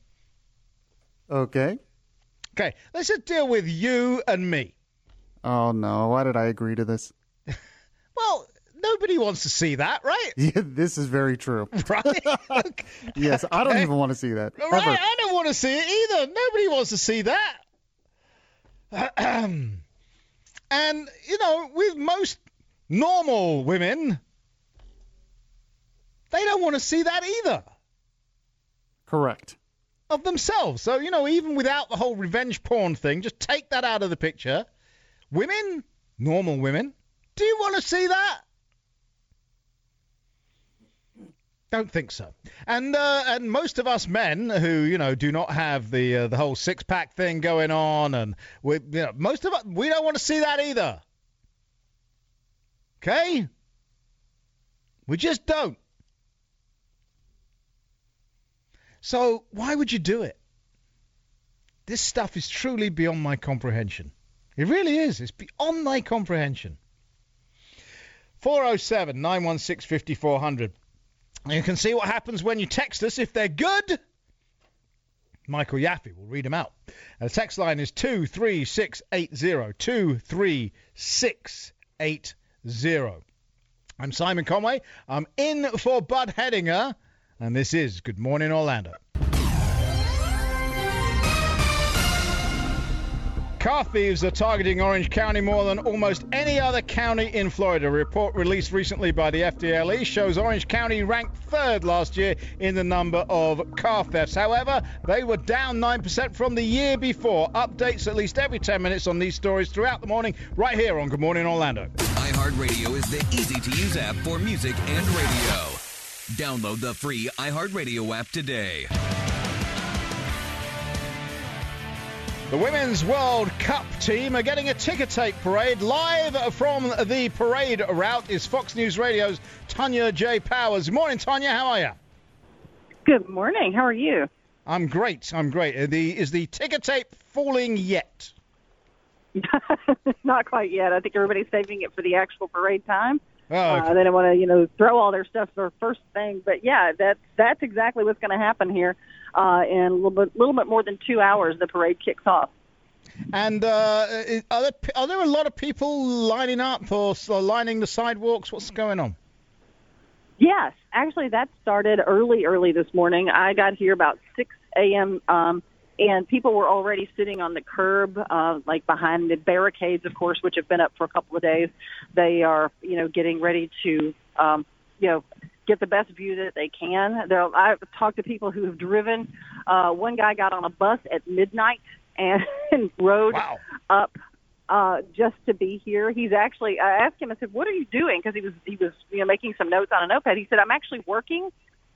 Okay. Okay, let's just deal with you and me. Oh no! Why did I agree to this? Well, nobody wants to see that, right? Yeah, this is very true. Right? Yes, I don't even want to see that. Right, Ever. I don't want to see it either. Nobody wants to see that. and, you know, with most normal women, they don't want to see that either Correct. of themselves. So, you know, even without the whole revenge porn thing, just take that out of the picture. Women, normal women, do you want to see that? Don't think so. And uh, and most of us men who you know do not have the uh, the whole six pack thing going on, and we you know most of us we don't want to see that either. Okay, we just don't. So why would you do it? This stuff is truly beyond my comprehension. It really is. It's beyond my comprehension. 407 916 5400. You can see what happens when you text us. If they're good, Michael Yaffee will read them out. And the text line is 23680. 23680. I'm Simon Conway. I'm in for Bud Hedinger, and this is Good Morning Orlando. Car thieves are targeting Orange County more than almost any other county in Florida. A report released recently by the FDLE shows Orange County ranked third last year in the number of car thefts. However, they were down 9% from the year before. Updates at least every 10 minutes on these stories throughout the morning, right here on Good Morning Orlando. iHeartRadio is the easy to use app for music and radio. Download the free iHeartRadio app today. The Women's World Cup team are getting a ticker tape parade. Live from the parade route is Fox News Radio's Tanya J. Powers. Good morning, Tanya. How are you? Good morning. How are you? I'm great. I'm great. Uh, The, is the ticker tape falling yet? Not quite yet. I think everybody's saving it for the actual parade time. Oh, Uh, they don't want to, you know, throw all their stuff for first thing. But yeah, that's that's exactly what's going to happen here. Uh, in a little bit, little bit more than two hours, the parade kicks off. And uh, are, there, are there a lot of people lining up or or lining the sidewalks? What's going on? Yes, actually, that started early, early this morning. I got here about 6 a.m. Um, and people were already sitting on the curb, uh, like behind the barricades, of course, which have been up for a couple of days. They are, you know, getting ready to, um, you know, get the best view that they can. There, I've talked to people who have driven. Uh, one guy got on a bus at midnight and, and rode up uh, just to be here. He's actually. I asked him. I said, "What are you doing?" Because he was he was you know making some notes on a notepad. He said, "I'm actually working."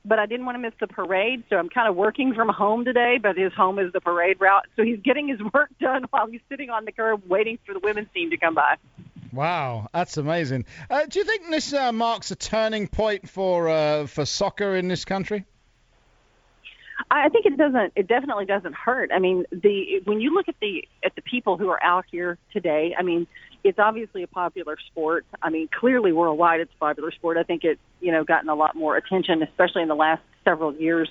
But I didn't want to miss the parade, so I'm kind of working from home today. But his home is the parade route, so he's getting his work done while he's sitting on the curb waiting for the women's team to come by. Wow, that's amazing. Uh, do you think this uh, marks a turning point for uh, for soccer in this country? I I think it doesn't. It definitely doesn't hurt. I mean, the when you look at the at the people who are out here today, I mean, it's obviously a popular sport. I mean, clearly worldwide, it's a popular sport. I think it's you know gotten a lot more attention, especially in the last several years,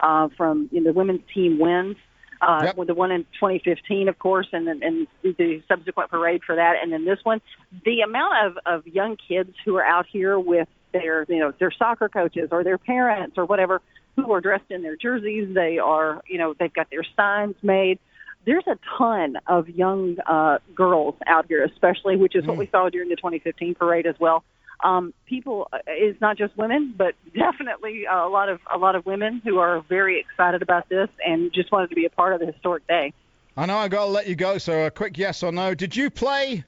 uh, from you know, the women's team wins. Uh, with the one in 2015, of course, and then and the subsequent parade for that, and then this one. The amount of of young kids who are out here with their you know their soccer coaches or their parents or whatever who are dressed in their jerseys. They are, you know, they've got their signs made. There's a ton of young uh, girls out here, especially, which is what we saw during the 2015 parade as well. Um, people, uh, it's not just women, but definitely a lot of a lot of women who are very excited about this and just wanted to be a part of the historic day. I know I got to let you go, so a quick yes or no. Did you play?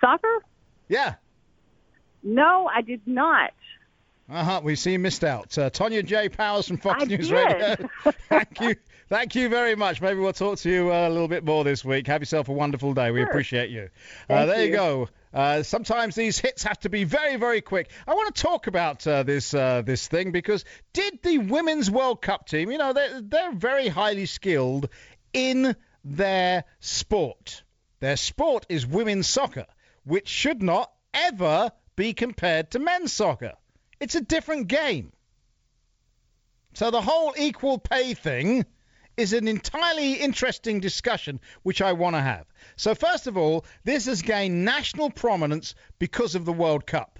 Soccer? Yeah. No, I did not. Uh huh. We see you missed out. Uh, Tanya J. Powers from Fox I News did. Radio. Thank you. Thank you very much. Maybe we'll talk to you uh, a little bit more this week. Have yourself a wonderful day. We Sure. appreciate you. Uh, there you, you. go. Uh, sometimes these hits have to be very, very quick. I want to talk about uh, this uh, this thing because did the Women's World Cup team, you know, they're, they're very highly skilled in their sport. Their sport is women's soccer, which should not ever be compared to men's soccer. It's a different game. So the whole equal pay thing is an entirely interesting discussion which I want to have. So, first of all, this has gained national prominence because of the World Cup.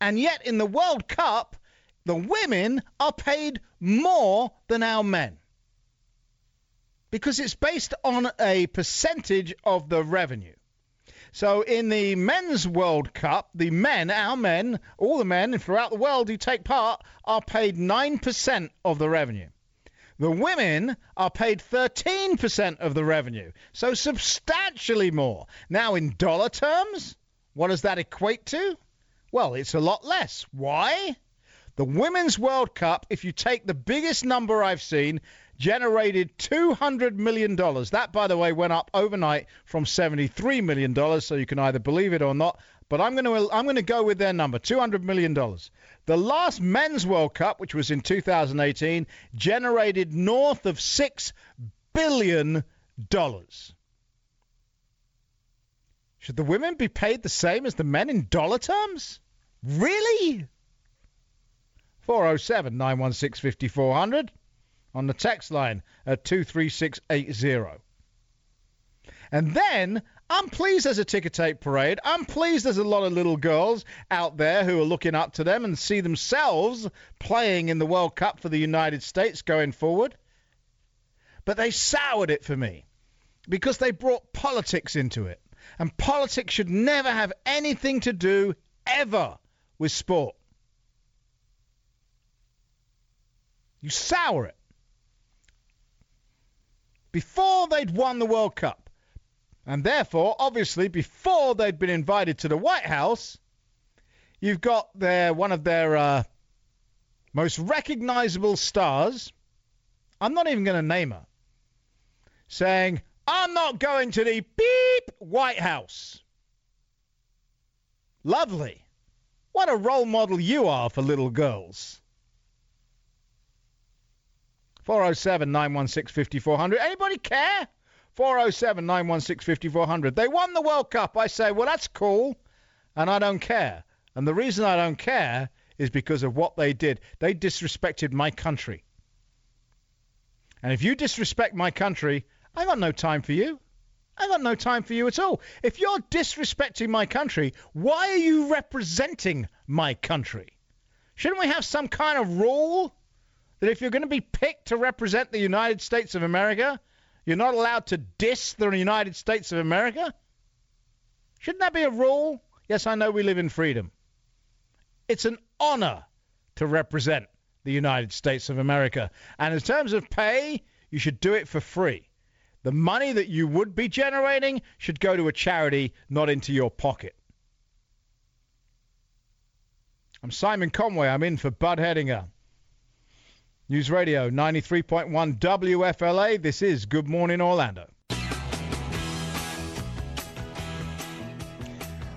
And yet, in the World Cup, the women are paid more than our men because it's based on a percentage of the revenue. So in the men's World Cup, the men, our men, all the men throughout the world who take part are paid 9% of the revenue. The women are paid 13% of the revenue, so substantially more. Now, in dollar terms, what does that equate to? Well, it's a lot less. Why? The Women's World Cup, if you take the biggest number I've seen, generated $200 million. That, by the way, went up overnight from $73 million, so you can either believe it or not. But I'm going to I'm going to go with their number, $200 million. The last Men's World Cup, which was in 2018, generated north of $6 billion. Should the women be paid the same as the men in dollar terms? Really? 407 916 5400 on the text line at 23680. And then I'm pleased there's a ticker tape parade. I'm pleased there's a lot of little girls out there who are looking up to them and see themselves playing in the World Cup for the United States going forward. But they soured it for me because they brought politics into it. And politics should never have anything to do, ever, with sport. You sour it. Before they'd won the World Cup, and therefore, obviously, before they'd been invited to the White House, you've got their one of their uh, most recognizable stars. I'm not even going to name her. Saying, I'm not going to the beep White House. Lovely. What a role model you are for little girls. 407 916 5400. Anybody care? 407 916 5400. They won the World Cup. I say, well, that's cool, and I don't care. And the reason I don't care is because of what they did. They disrespected my country. And if you disrespect my country, I got no time for you. I got no time for you at all. If you're disrespecting my country, why are you representing my country? Shouldn't we have some kind of rule that if you're going to be picked to represent the United States of America, you're not allowed to diss the United States of America? Shouldn't that be a rule? Yes, I know we live in freedom. It's an honor to represent the United States of America. And in terms of pay, you should do it for free. The money that you would be generating should go to a charity, not into your pocket. I'm Simon Conway. I'm in for Bud Hedinger. News Radio 93.1 WFLA. This is Good Morning Orlando.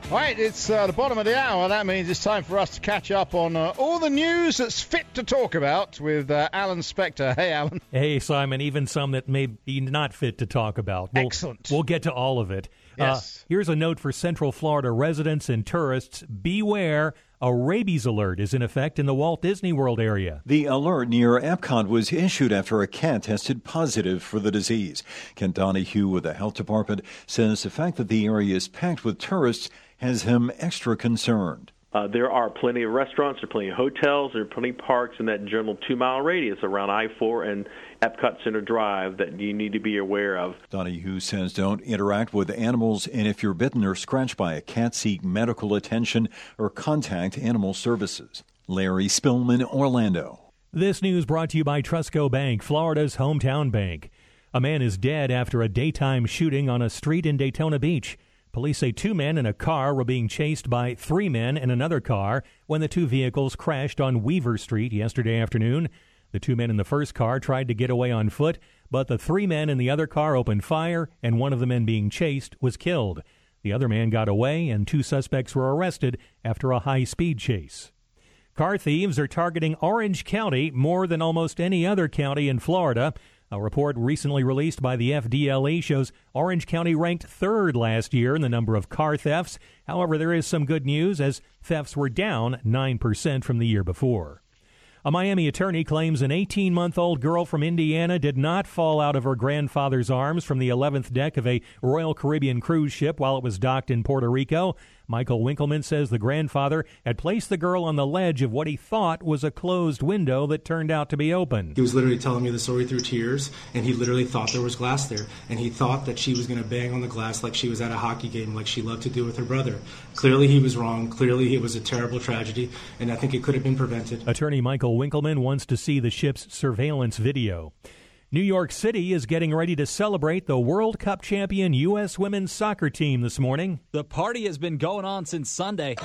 All right, it's uh, the bottom of the hour. That means it's time for us to catch up on uh, all the news that's fit to talk about with uh, Alan Spector. Hey, Alan. Hey, Simon. Even some that may be not fit to talk about. We'll, Excellent. We'll get to all of it. Yes. Uh, here's a note for Central Florida residents and tourists Beware, a rabies alert is in effect in the Walt Disney World area. The alert near Epcot was issued after a cat tested positive for the disease. Kent Donahue with the health department says the fact that the area is packed with tourists has him extra concerned. Uh, there are plenty of restaurants, there are plenty of hotels, there are plenty of parks in that general two mile radius around I 4 and Epcot Center Drive that you need to be aware of. Donnie Donahue says don't interact with animals, and if you're bitten or scratched by a cat, seek medical attention or contact animal services. Larry Spillman, Orlando. This news brought to you by Trustco Bank, Florida's hometown bank. A man is dead after a daytime shooting on a street in Daytona Beach. Police say two men in a car were being chased by three men in another car when the two vehicles crashed on Weaver Street yesterday afternoon. The two men in the first car tried to get away on foot, but the three men in the other car opened fire, and one of the men being chased was killed. The other man got away, and two suspects were arrested after a high speed chase. Car thieves are targeting Orange County more than almost any other county in Florida. A report recently released by the FDLE shows Orange County ranked third last year in the number of car thefts. However, there is some good news as thefts were down 9% from the year before. A Miami attorney claims an 18 month old girl from Indiana did not fall out of her grandfather's arms from the 11th deck of a Royal Caribbean cruise ship while it was docked in Puerto Rico. Michael Winkleman says the grandfather had placed the girl on the ledge of what he thought was a closed window that turned out to be open. He was literally telling me the story through tears, and he literally thought there was glass there. And he thought that she was going to bang on the glass like she was at a hockey game, like she loved to do with her brother. Clearly, he was wrong. Clearly, it was a terrible tragedy, and I think it could have been prevented. Attorney Michael Winkleman wants to see the ship's surveillance video. New York City is getting ready to celebrate the World Cup champion U.S. women's soccer team this morning. The party has been going on since Sunday.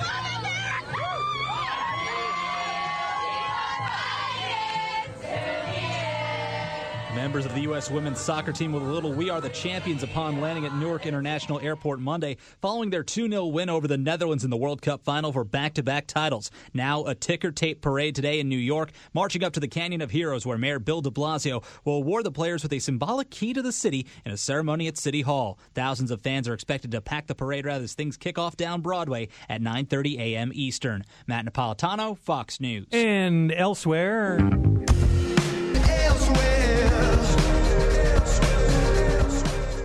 Members of the U.S. women's soccer team with a little We Are the Champions upon landing at Newark International Airport Monday following their 2 0 win over the Netherlands in the World Cup final for back to back titles. Now, a ticker tape parade today in New York, marching up to the Canyon of Heroes, where Mayor Bill de Blasio will award the players with a symbolic key to the city in a ceremony at City Hall. Thousands of fans are expected to pack the parade route as things kick off down Broadway at 9.30 a.m. Eastern. Matt Napolitano, Fox News. And elsewhere.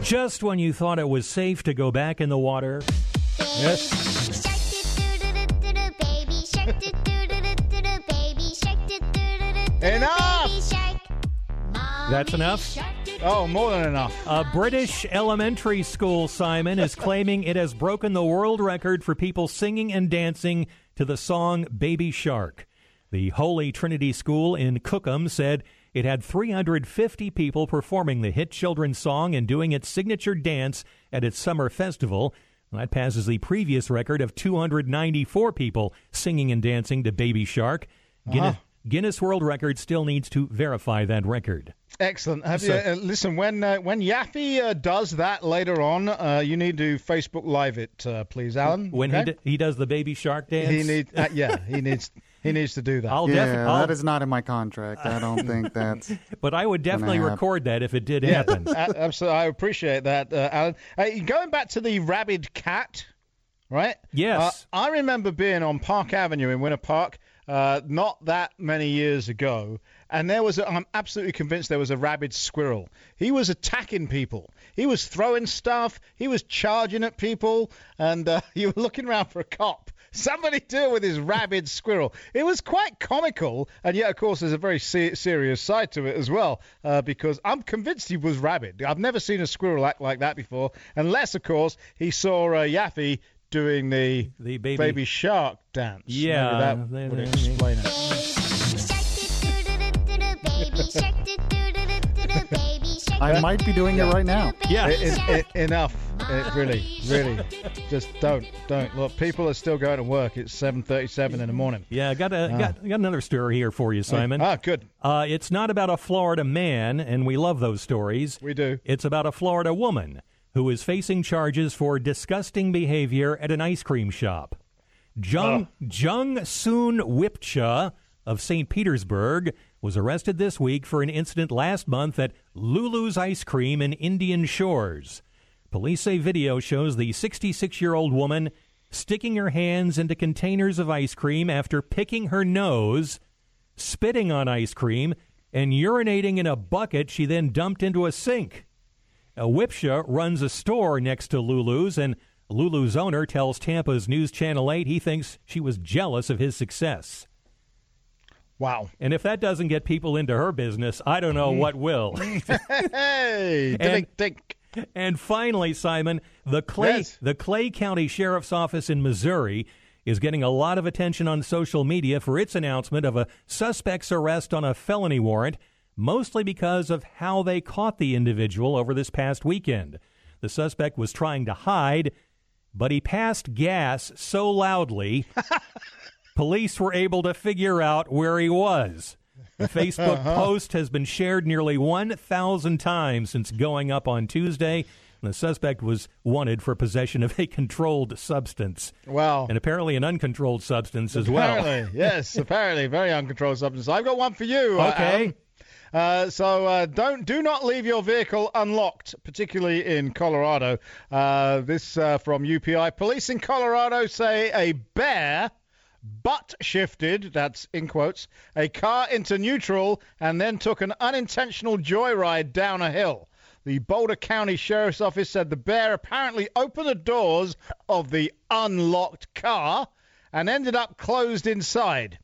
Just when you thought it was safe to go back in the water. Yes. Enough! That's enough? Oh, more than enough. A British elementary school, Simon, is claiming it has broken the world record for people singing and dancing to the song Baby Shark. The Holy Trinity School in Cookham said it had 350 people performing the hit children's song and doing its signature dance at its summer festival. That passes the previous record of 294 people singing and dancing to Baby Shark. Guinness, Uh-huh. Guinness World Record still needs to verify that record. Excellent. Have So- you, uh, listen, when uh, when Yaffee uh, does that later on, uh, you need to Facebook Live it, uh, please, Alan. When he, d- he does the Baby Shark dance, he needs, uh, yeah, he needs he needs to do that. I'll yeah, defi- I'll- that is not in my contract. I don't think that's. but I would definitely record that if it did Yeah, happen. a- absolutely. I appreciate that, uh, Alan. Uh, going back to the rabid cat, right? Yes. Uh, I remember being on Park Avenue in Winter Park uh, not that many years ago, and there was. A, I'm absolutely convinced there was a rabid squirrel. He was attacking people. He was throwing stuff. He was charging at people, and uh, you were looking around for a cop. Somebody deal with this rabid squirrel. It was quite comical, and yet, of course, there's a very se- serious side to it as well, uh, because I'm convinced he was rabid. I've never seen a squirrel act like that before, unless, of course, he saw uh, Yaffee doing the, the baby, shark dance. Yeah, Maybe they- that would they- explain it. I might be doing it right now. Yeah. I- I- I- enough. It really, really, just don't, don't. Look, people are still going to work. It's 7:37 in the morning. Yeah, I got a Ah. got, got another story here for you, Simon. Ah, good. Uh, it's not about a Florida man, and we love those stories. We do. It's about a Florida woman who is facing charges for disgusting behavior at an ice cream shop. Jung Jung Soon Wipcha of St. Petersburg was arrested this week for an incident last month at Lulu's Ice Cream in Indian Shores. Police say video shows the 66 year old woman sticking her hands into containers of ice cream after picking her nose, spitting on ice cream, and urinating in a bucket she then dumped into a sink. Uh, Wipcha runs a store next to Lulu's, and Lulu's owner tells Tampa's News Channel 8 he thinks she was jealous of his success. Wow. And if that doesn't get people into her business, I don't know what will. hey, And- dink. And finally, Simon, the Clay Yes. the Clay County Sheriff's Office in Missouri is getting a lot of attention on social media for its announcement of a suspect's arrest on a felony warrant, mostly because of how they caught the individual over this past weekend. The suspect was trying to hide, but he passed gas so loudly police were able to figure out where he was. The Facebook post has been shared nearly 1,000 times since going up on Tuesday. The suspect was wanted for possession of a controlled substance. Wow. And apparently an uncontrolled substance as well. Apparently, yes, apparently, very uncontrolled substance. I've got one for you. uh, Okay. Uh, so uh, don't do not leave your vehicle unlocked, particularly in Colorado. Uh, this uh, from UPI. Police in Colorado say a bear butt shifted, that's in quotes, a car into neutral and then took an unintentional joyride down a hill. The Boulder County Sheriff's Office said the bear apparently opened the doors of the unlocked car and ended up closed inside.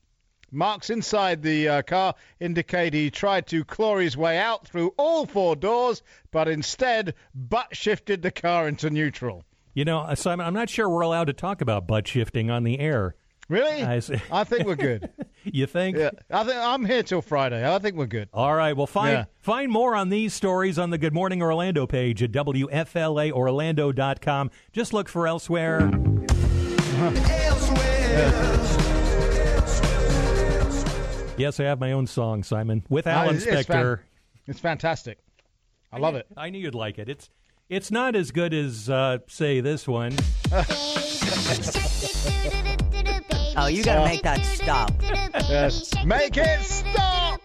Marks inside the uh, car indicate he tried to claw his way out through all four doors, but instead butt shifted the car into neutral. You know, uh, Simon, I'm not sure we're allowed to talk about butt shifting on the air. Really? I think we're good. you think? Yeah, I think I'm here till Friday. I think we're good. All right. Well, find Yeah. find more on these stories on the Good Morning Orlando page at WFLAOrlando.com. Just look for elsewhere. Elsewhere. Yes, I have my own song, Simon, with Uh, Alan it's- it's fan- Spector. It's fantastic. I love it. I knew you'd like it. It's it's not as good as uh, say this one. Oh, you gotta make that stop. Yes. Make it stop.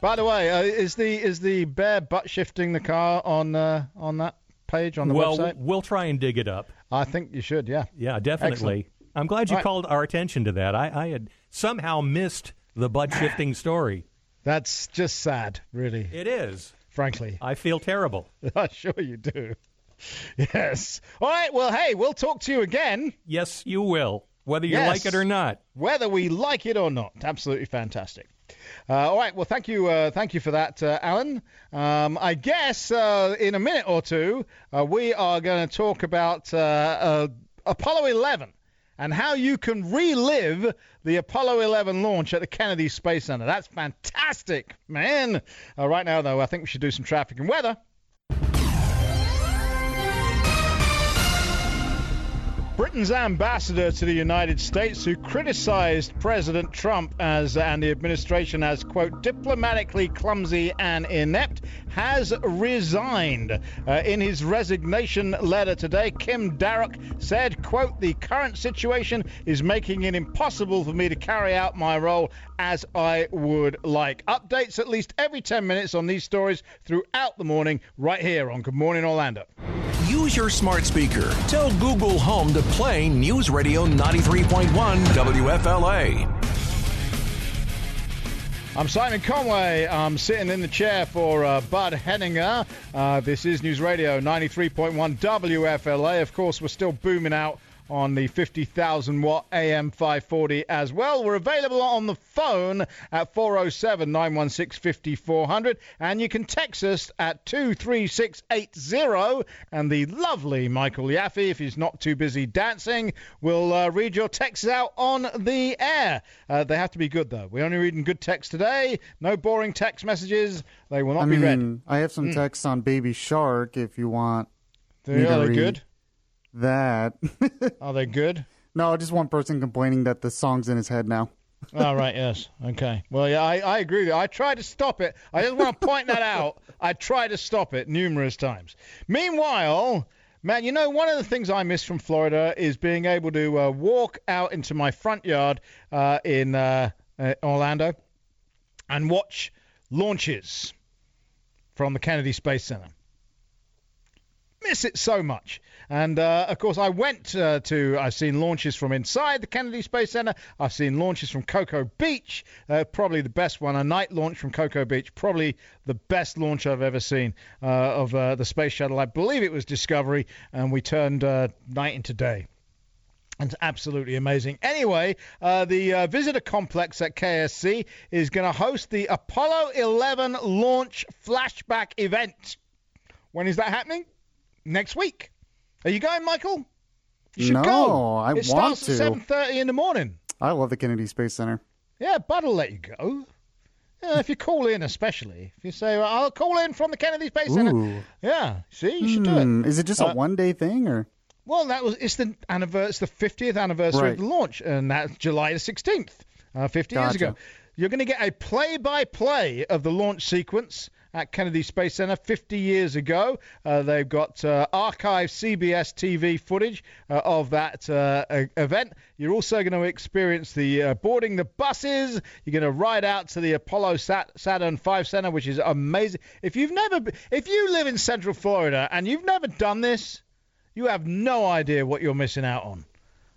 By the way, uh, is the is the bear butt shifting the car on uh, on that page on the well, website? we'll try and dig it up. I think you should. Yeah. Yeah, definitely. Excellent. I'm glad you All right. called our attention to that. I, I had somehow missed the butt shifting story. That's just sad, really. It is. Frankly. I feel terrible. I'm sure you do. Yes. All right. Well, hey, we'll talk to you again. Yes, you will, whether you Yes. like it or not. Whether we like it or not. Absolutely fantastic. Uh, all right. Well, thank you. Uh, thank you for that, uh, Alan. Um, I guess uh, in a minute or two, uh, we are going to talk about uh, uh, Apollo 11 and how you can relive the Apollo 11 launch at the Kennedy Space Center. That's fantastic, man. Uh, right now, though, I think we should do some traffic and weather. Britain's ambassador to the United States, who criticized President Trump as and the administration as quote diplomatically clumsy and inept, has resigned. Uh, in his resignation letter today, Kim Darroch said, "quote The current situation is making it impossible for me to carry out my role as I would like." Updates at least every 10 minutes on these stories throughout the morning, right here on Good Morning Orlando. Use your smart speaker. Tell Google Home to play News Radio 93.1 WFLA. I'm Simon Conway. I'm sitting in the chair for uh, Bud Hedinger. Uh, this is News Radio 93.1 WFLA. Of course, we're still booming out on the 50,000 watt AM 540 as well. We're available on the phone at 407 916 5400, and you can text us at 23680. And the lovely Michael Yaffee, if he's not too busy dancing, will uh, read your texts out on the air. Uh, they have to be good, though. We're only reading good text today. No boring text messages. They will not I be read. I have some Mm. texts on Baby Shark if you want. They- me to are they read good? That. Are they good? No, just one person complaining that the song's in his head now. All right, yes. Okay. Well, yeah, I, I agree with you. I tried to stop it. I just want to point that out. I tried to stop it numerous times. Meanwhile, man, you know, one of the things I miss from Florida is being able to uh, walk out into my front yard uh, in uh, uh, Orlando and watch launches from the Kennedy Space Center miss it so much. And uh, of course, I went uh, to. I've seen launches from inside the Kennedy Space Center. I've seen launches from Cocoa Beach. Uh, probably the best one. A night launch from Cocoa Beach. Probably the best launch I've ever seen uh, of uh, the space shuttle. I believe it was Discovery, and we turned uh, night into day. It's absolutely amazing. Anyway, uh, the uh, visitor complex at KSC is going to host the Apollo 11 launch flashback event. When is that happening? Next week. Are you going, Michael? You should no, go. I it want starts to. at seven thirty in the morning. I love the Kennedy Space Center. Yeah, Bud will let you go. Yeah, if you call in, especially if you say, well, "I'll call in from the Kennedy Space Center." Ooh. Yeah, see, you should do Hmm, it. Is it just Uh, a one day thing or? Well, that was it's the anniversary, it's the 50th anniversary Right. of the launch, and that's July the 16th, uh, 50 years ago. You're going to get a play-by-play of the launch sequence at Kennedy Space Center 50 years ago. Uh, they've got uh, archived CBS TV footage uh, of that uh, event. You're also going to experience the uh, boarding the buses. You're going to ride out to the Apollo Sat- Saturn V Center, which is amazing. If you've never, be- if you live in Central Florida and you've never done this, you have no idea what you're missing out on.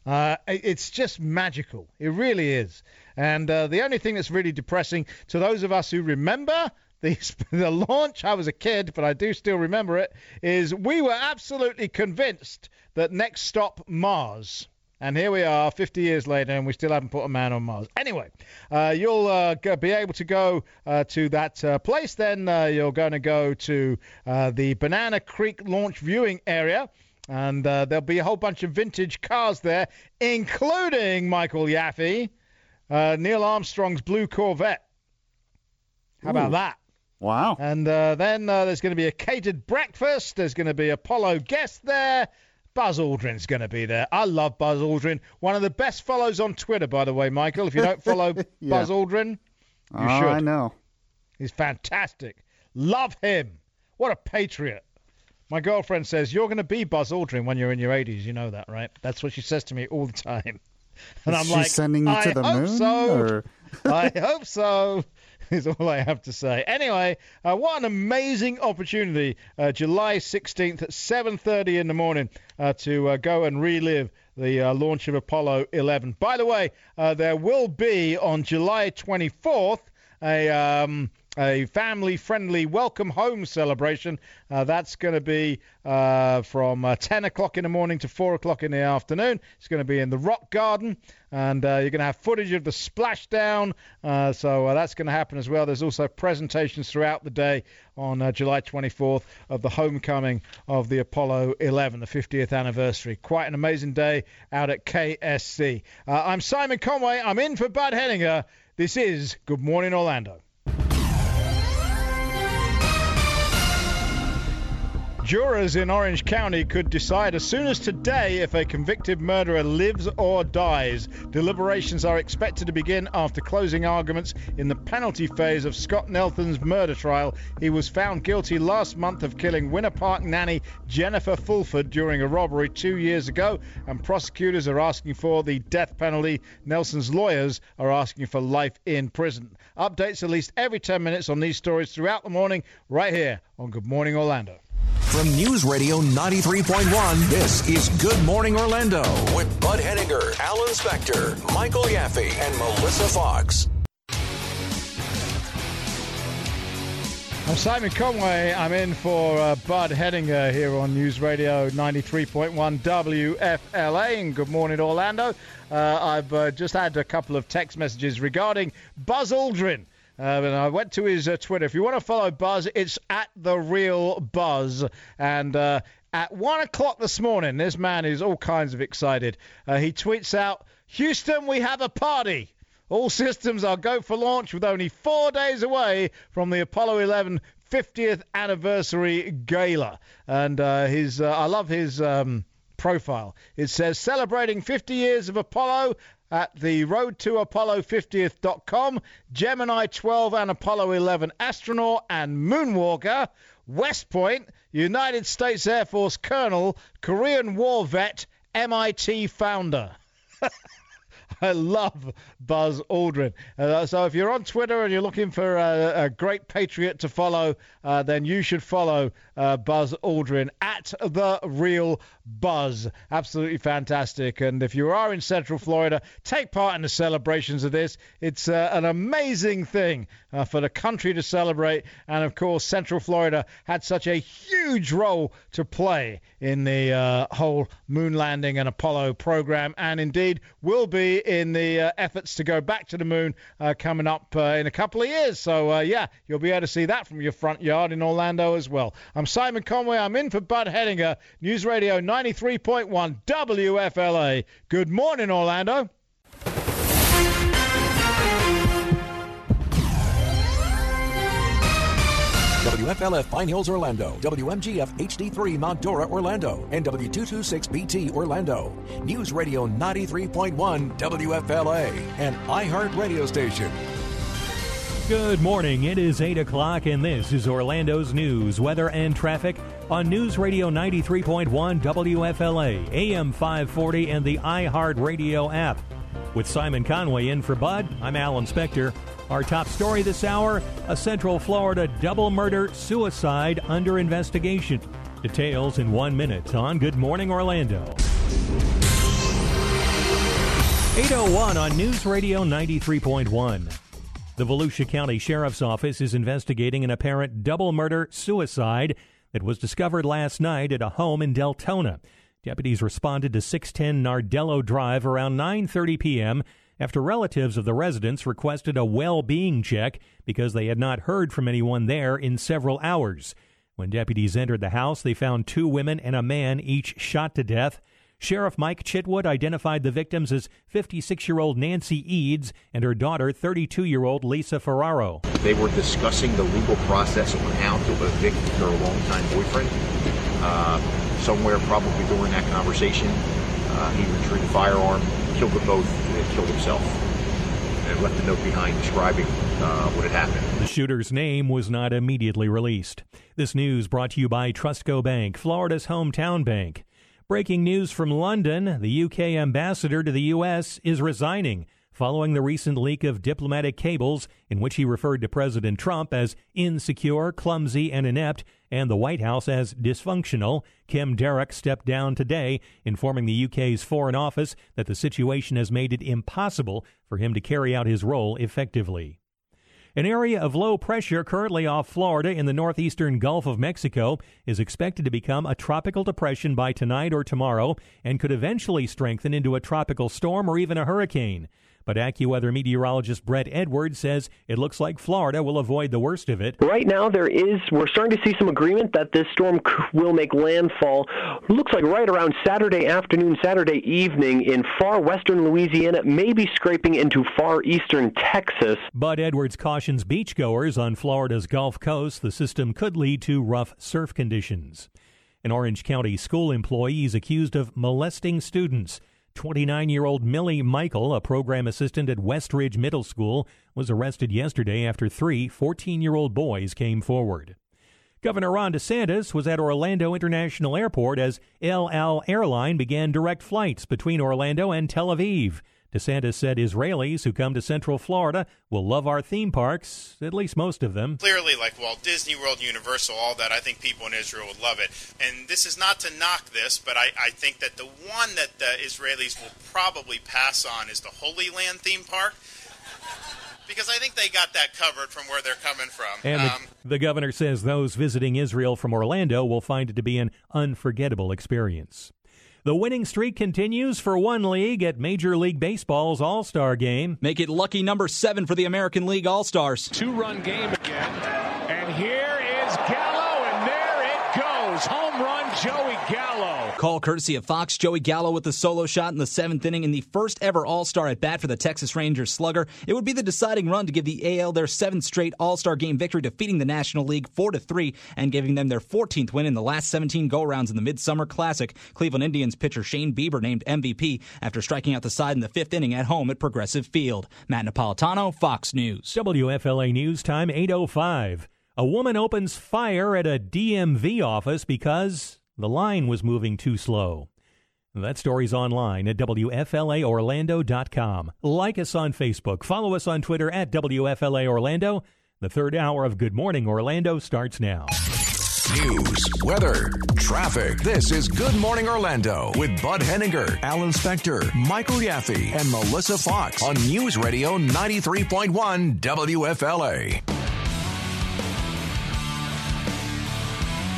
Uh, it's just magical. It really is. And uh, the only thing that's really depressing to those of us who remember the, the launch, I was a kid, but I do still remember it, is we were absolutely convinced that next stop Mars. And here we are, 50 years later, and we still haven't put a man on Mars. Anyway, uh, you'll uh, go, be able to go uh, to that uh, place. Then uh, you're going to go to uh, the Banana Creek launch viewing area. And there'll be a whole bunch of vintage cars there, including Michael Yaffee, Neil Armstrong's blue Corvette. How about that? Wow. And uh, then uh, there's going to be a catered breakfast. There's going to be Apollo guests there. Buzz Aldrin's going to be there. I love Buzz Aldrin. One of the best follows on Twitter, by the way, Michael. If you don't follow Yeah. Buzz Aldrin, you Oh, should. I know. He's fantastic. Love him. What a patriot. My girlfriend says, You're going to be Buzz Aldrin when you're in your 80s. You know that, right? That's what she says to me all the time. And Is I'm like, sending you I to the hope moon, So. I hope so. Is all I have to say. Anyway, uh, what an amazing opportunity! Uh, July 16th at 7:30 in the morning uh, to uh, go and relive the uh, launch of Apollo 11. By the way, uh, there will be on July 24th a um, a family-friendly welcome home celebration. Uh, that's going to be uh, from uh, 10 o'clock in the morning to 4 o'clock in the afternoon. It's going to be in the Rock Garden, and uh, you're going to have footage of the splashdown. Uh, so uh, that's going to happen as well. There's also presentations throughout the day on July 24th of the homecoming of the Apollo 11, the 50th anniversary. Quite an amazing day out at KSC. I'm Simon Conway. I'm in for Bud Hedinger. This is Good Morning Orlando. Jurors in Orange County could decide as soon as today if a convicted murderer lives or dies. Deliberations are expected to begin after closing arguments in the penalty phase of Scott Nelson's murder trial. He was found guilty last month of killing Winter Park nanny Jennifer Fulford during a robbery two years ago, and prosecutors are asking for the death penalty. Nelson's lawyers are asking for life in prison. Updates at least every 10 minutes on these stories throughout the morning, right here on Good Morning Orlando. From News Radio 93.1, this is Good Morning Orlando with Bud Hedinger, Alan Spector, Michael Yaffee, and Melissa Foxx. I'm Simon Conway. I'm in for uh, Bud Hedinger here on News Radio 93.1 WFLA. And good morning, Orlando. Uh, I've uh, just had a couple of text messages regarding Buzz Aldrin. Uh, and I went to his uh, Twitter. If you want to follow Buzz, it's at the real Buzz. And uh, at one o'clock this morning, this man is all kinds of excited. Uh, he tweets out, "Houston, we have a party." All systems are go for launch with only four days away from the Apollo 11 50th anniversary gala. And uh, his, uh, I love his um, profile. It says celebrating 50 years of Apollo at the road to Apollo 50th.com, Gemini 12 and Apollo 11 astronaut and moonwalker, West Point, United States Air Force colonel, Korean War vet, MIT founder. I love Buzz Aldrin. Uh, so if you're on Twitter and you're looking for a, a great patriot to follow, uh, then you should follow uh, Buzz Aldrin at the real Buzz. Absolutely fantastic. And if you are in Central Florida, take part in the celebrations of this. It's uh, an amazing thing uh, for the country to celebrate. And of course, Central Florida had such a huge role to play in the uh, whole moon landing and Apollo program, and indeed will be in the uh, efforts to go back to the moon uh, coming up uh, in a couple of years. So, yeah, you'll be able to see that from your front yard in Orlando as well. I'm Simon Conway. I'm in for Bud Hedinger, News Radio 93.1 WFLA. Good morning, Orlando. WFLF Pine Hills, Orlando. WMGF HD3 Mount Dora, Orlando. And W226BT, Orlando. News Radio 93.1 WFLA. An iHeart radio station. Good morning. It is 8 o'clock, and this is Orlando's news, weather, and traffic on News Radio 93.1 WFLA, AM 540, and the iHeart Radio app. With Simon Conway in for Bud, I'm Alan Spector. Our top story this hour a Central Florida double murder suicide under investigation. Details in one minute on Good Morning Orlando. 801 on News Radio 93.1. The Volusia County Sheriff's Office is investigating an apparent double murder suicide that was discovered last night at a home in Deltona. Deputies responded to 610 Nardello Drive around 9:30 p.m. after relatives of the residents requested a well-being check because they had not heard from anyone there in several hours. When deputies entered the house, they found two women and a man each shot to death. Sheriff Mike Chitwood identified the victims as 56 year old Nancy Eads and her daughter, 32 year old Lisa Ferraro. They were discussing the legal process on how to evict their longtime boyfriend. Uh, somewhere, probably during that conversation, uh, he retrieved a firearm, killed them both, and killed himself, and left a note behind describing uh, what had happened. The shooter's name was not immediately released. This news brought to you by Trustco Bank, Florida's hometown bank. Breaking news from London the UK ambassador to the U.S. is resigning following the recent leak of diplomatic cables in which he referred to President Trump as insecure, clumsy, and inept, and the White House as dysfunctional. Kim Darroch stepped down today, informing the UK's Foreign Office that the situation has made it impossible for him to carry out his role effectively. An area of low pressure currently off Florida in the northeastern Gulf of Mexico is expected to become a tropical depression by tonight or tomorrow and could eventually strengthen into a tropical storm or even a hurricane. But AccuWeather meteorologist Brett Edwards says it looks like Florida will avoid the worst of it. Right now, there is, we're starting to see some agreement that this storm will make landfall. Looks like right around Saturday afternoon, Saturday evening in far western Louisiana, maybe scraping into far eastern Texas. But Edwards cautions beachgoers on Florida's Gulf Coast the system could lead to rough surf conditions. An Orange County school employee is accused of molesting students. 29 year old Millie Michael, a program assistant at Westridge Middle School, was arrested yesterday after three 14 year old boys came forward. Governor Ron DeSantis was at Orlando International Airport as El Al Airline began direct flights between Orlando and Tel Aviv. DeSantis said Israelis who come to Central Florida will love our theme parks, at least most of them. Clearly, like Walt Disney World, Universal, all that, I think people in Israel would love it. And this is not to knock this, but I, I think that the one that the Israelis will probably pass on is the Holy Land theme park. Because I think they got that covered from where they're coming from. And the, Um, the governor says those visiting Israel from Orlando will find it to be an unforgettable experience. The winning streak continues for one league at Major League Baseball's All Star game. Make it lucky number seven for the American League All Stars. Two run game again. And here is Gallo, and there it goes. Home run, Joey Gallo. Call courtesy of Fox. Joey Gallo with the solo shot in the seventh inning in the first ever All Star at bat for the Texas Rangers slugger. It would be the deciding run to give the AL their seventh straight All Star game victory, defeating the National League 4 to 3 and giving them their 14th win in the last 17 go rounds in the Midsummer Classic. Cleveland Indians pitcher Shane Bieber named MVP after striking out the side in the fifth inning at home at Progressive Field. Matt Napolitano, Fox News. WFLA News Time 805. A woman opens fire at a DMV office because the line was moving too slow. That story's online at WFLAOrlando.com. Like us on Facebook. Follow us on Twitter at WFLA Orlando. The third hour of Good Morning Orlando starts now. News, weather, traffic. This is Good Morning Orlando with Bud Hedinger, Alan Spector, Michael Yaffee, and Melissa Foxx on News Radio 93.1 WFLA.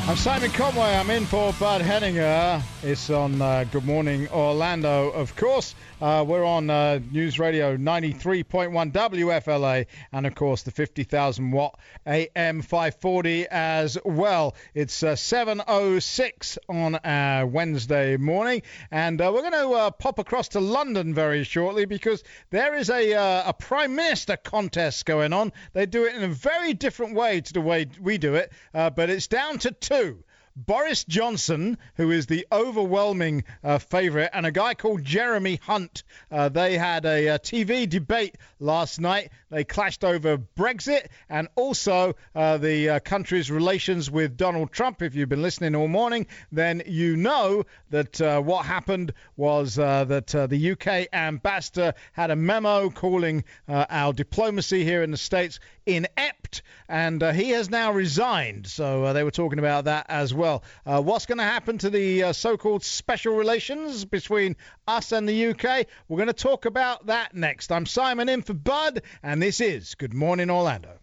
I'm Simon Conway. I'm in for Bud Hedinger. It's on uh, Good Morning Orlando, of course. Uh, we're on uh, News Radio 93.1 WFLA and, of course, the 50,000 watt AM 540 as well. It's uh, 7.06 on uh, Wednesday morning, and uh, we're going to uh, pop across to London very shortly because there is a, uh, a Prime Minister contest going on. They do it in a very different way to the way we do it, but it's down to two. Boris Johnson, who is the overwhelming uh, favourite, and a guy called Jeremy Hunt. Uh, they had a, a TV debate last night. They clashed over Brexit and also uh, the uh, country's relations with Donald Trump. If you've been listening all morning, then you know that uh, what happened was uh, that the UK ambassador had a memo calling our diplomacy here in the States inept, and he has now resigned. So they were talking about that as well. Uh, what's going to happen to the uh, so-called special relations between us and the UK? We're going to talk about that next. I'm Simon in for Bud, and this is Good Morning Orlando.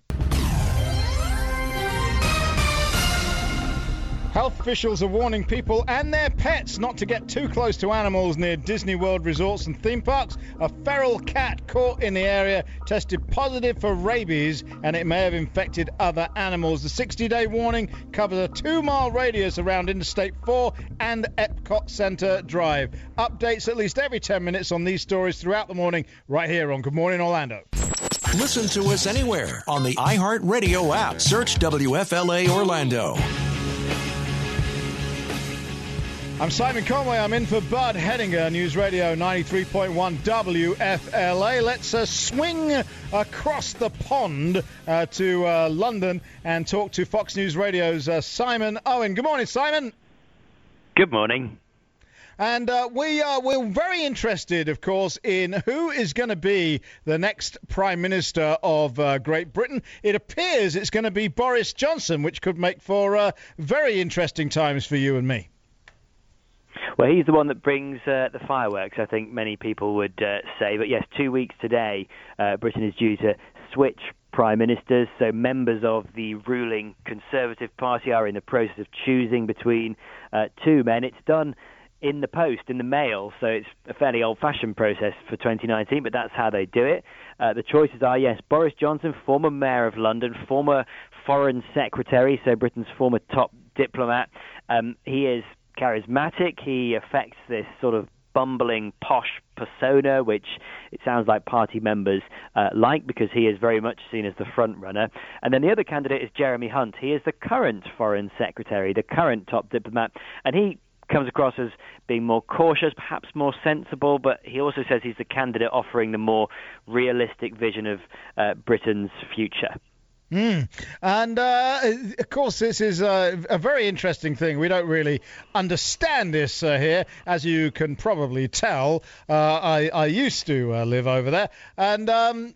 Health officials are warning people and their pets not to get too close to animals near Disney World resorts and theme parks. A feral cat caught in the area tested positive for rabies and it may have infected other animals. The 60 day warning covers a two mile radius around Interstate 4 and Epcot Center Drive. Updates at least every 10 minutes on these stories throughout the morning, right here on Good Morning Orlando. Listen to us anywhere on the iHeartRadio app. Search WFLA Orlando. I'm Simon Conway. I'm in for Bud Hedinger, News Radio 93.1 WFLA. Let's uh, swing across the pond uh, to uh, London and talk to Fox News Radio's uh, Simon Owen. Good morning, Simon. Good morning. And uh, we are we're very interested, of course, in who is going to be the next Prime Minister of uh, Great Britain. It appears it's going to be Boris Johnson, which could make for very interesting times for you and me. Well, he's the one that brings uh, the fireworks, I think many people would uh, say. But yes, two weeks today, uh, Britain is due to switch prime ministers. So members of the ruling Conservative Party are in the process of choosing between uh, two men. It's done in the post, in the mail, so it's a fairly old fashioned process for 2019, but that's how they do it. Uh, the choices are yes, Boris Johnson, former mayor of London, former foreign secretary, so Britain's former top diplomat. Um, he is charismatic. He affects this sort of bumbling, posh persona, which it sounds like party members uh, like because he is very much seen as the front runner. And then the other candidate is Jeremy Hunt. He is the current foreign secretary, the current top diplomat, and he comes across as being more cautious, perhaps more sensible, but he also says he's the candidate offering the more realistic vision of uh, Britain's future. Mm. And uh, of course, this is a, a, very interesting thing. We don't really understand this uh, here, as you can probably tell. Uh, I, I, used to uh, live over there, and um,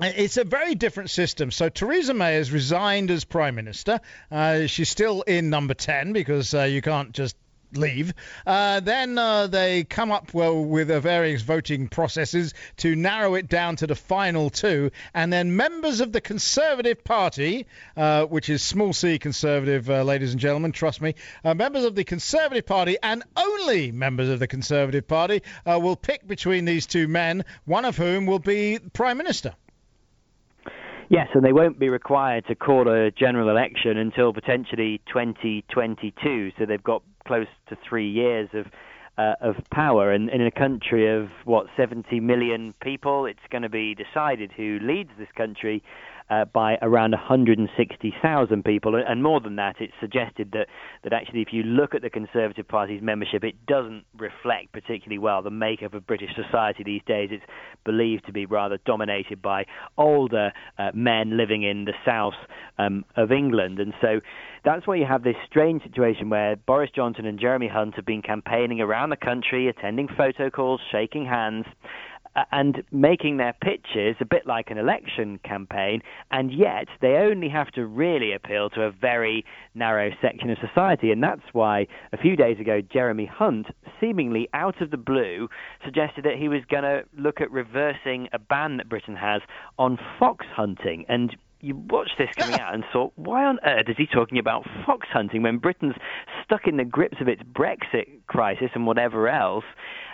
it's a very different system. So Theresa May has resigned as prime minister. Uh, she's still in number ten because uh, you can't just leave. Uh, then uh, they come up well with uh, various voting processes to narrow it down to the final two, and then members of the Conservative Party, uh, which is small c Conservative, uh, ladies and gentlemen, trust me, uh, members of the Conservative Party and only members of the Conservative Party will pick between these two men, one of whom will be Prime Minister. Yes, and they won't be required to call a general election until potentially 2022. So they've got close to three years of uh, of power. And, in a country of what 70 million people, it's going to be decided who leads this country uh, by around 160,000 people, and more than that, it's suggested that that actually, if you look at the Conservative Party's membership, it doesn't reflect particularly well the makeup of British society these days. It's believed to be rather dominated by older uh, men living in the south um, of England, and so that's why you have this strange situation where Boris Johnson and Jeremy Hunt have been campaigning around the country, attending photo calls, shaking hands and making their pitches a bit like an election campaign, and yet they only have to really appeal to a very narrow section of society. And that's why a few days ago, Jeremy Hunt, seemingly out of the blue, suggested that he was going to look at reversing a ban that Britain has on fox hunting. And you watched this coming out and thought, why on earth is he talking about fox hunting when Britain's stuck in the grips of its Brexit crisis and whatever else?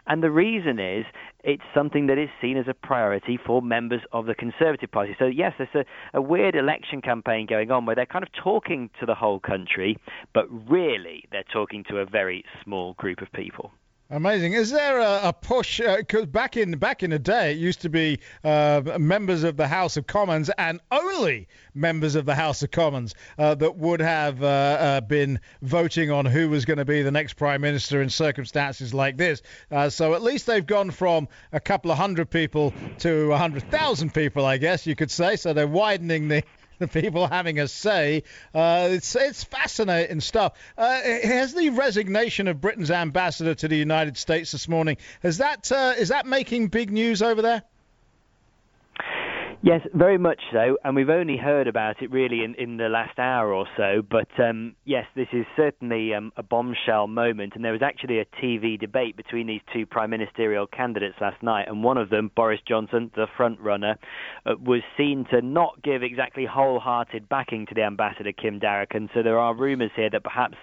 And the reason is it's something that is seen as a priority for members of the Conservative Party. So, yes, there's a, a weird election campaign going on where they're kind of talking to the whole country, but really they're talking to a very small group of people. Amazing. Is there a, a push? Because uh, back in back in the day, it used to be uh, members of the House of Commons and only members of the House of Commons uh, that would have uh, uh been voting on who was going to be the next prime minister in circumstances like this. Uh, so at least they've gone from a couple of hundred people to a hundred thousand people, I guess you could say. So they're widening the the people having a say. Uh, it's it's fascinating stuff. Uh, has the resignation of Britain's ambassador to the United States this morning has that uh, is that making big news over there? Yes, very much so, and we've only heard about it really in, in the last hour or so. But um, yes, this is certainly um, a bombshell moment, and there was actually a TV debate between these two prime ministerial candidates last night, and one of them, Boris Johnson, the front runner, uh, was seen to not give exactly wholehearted backing to the ambassador Kim Darroch, and so there are rumours here that perhaps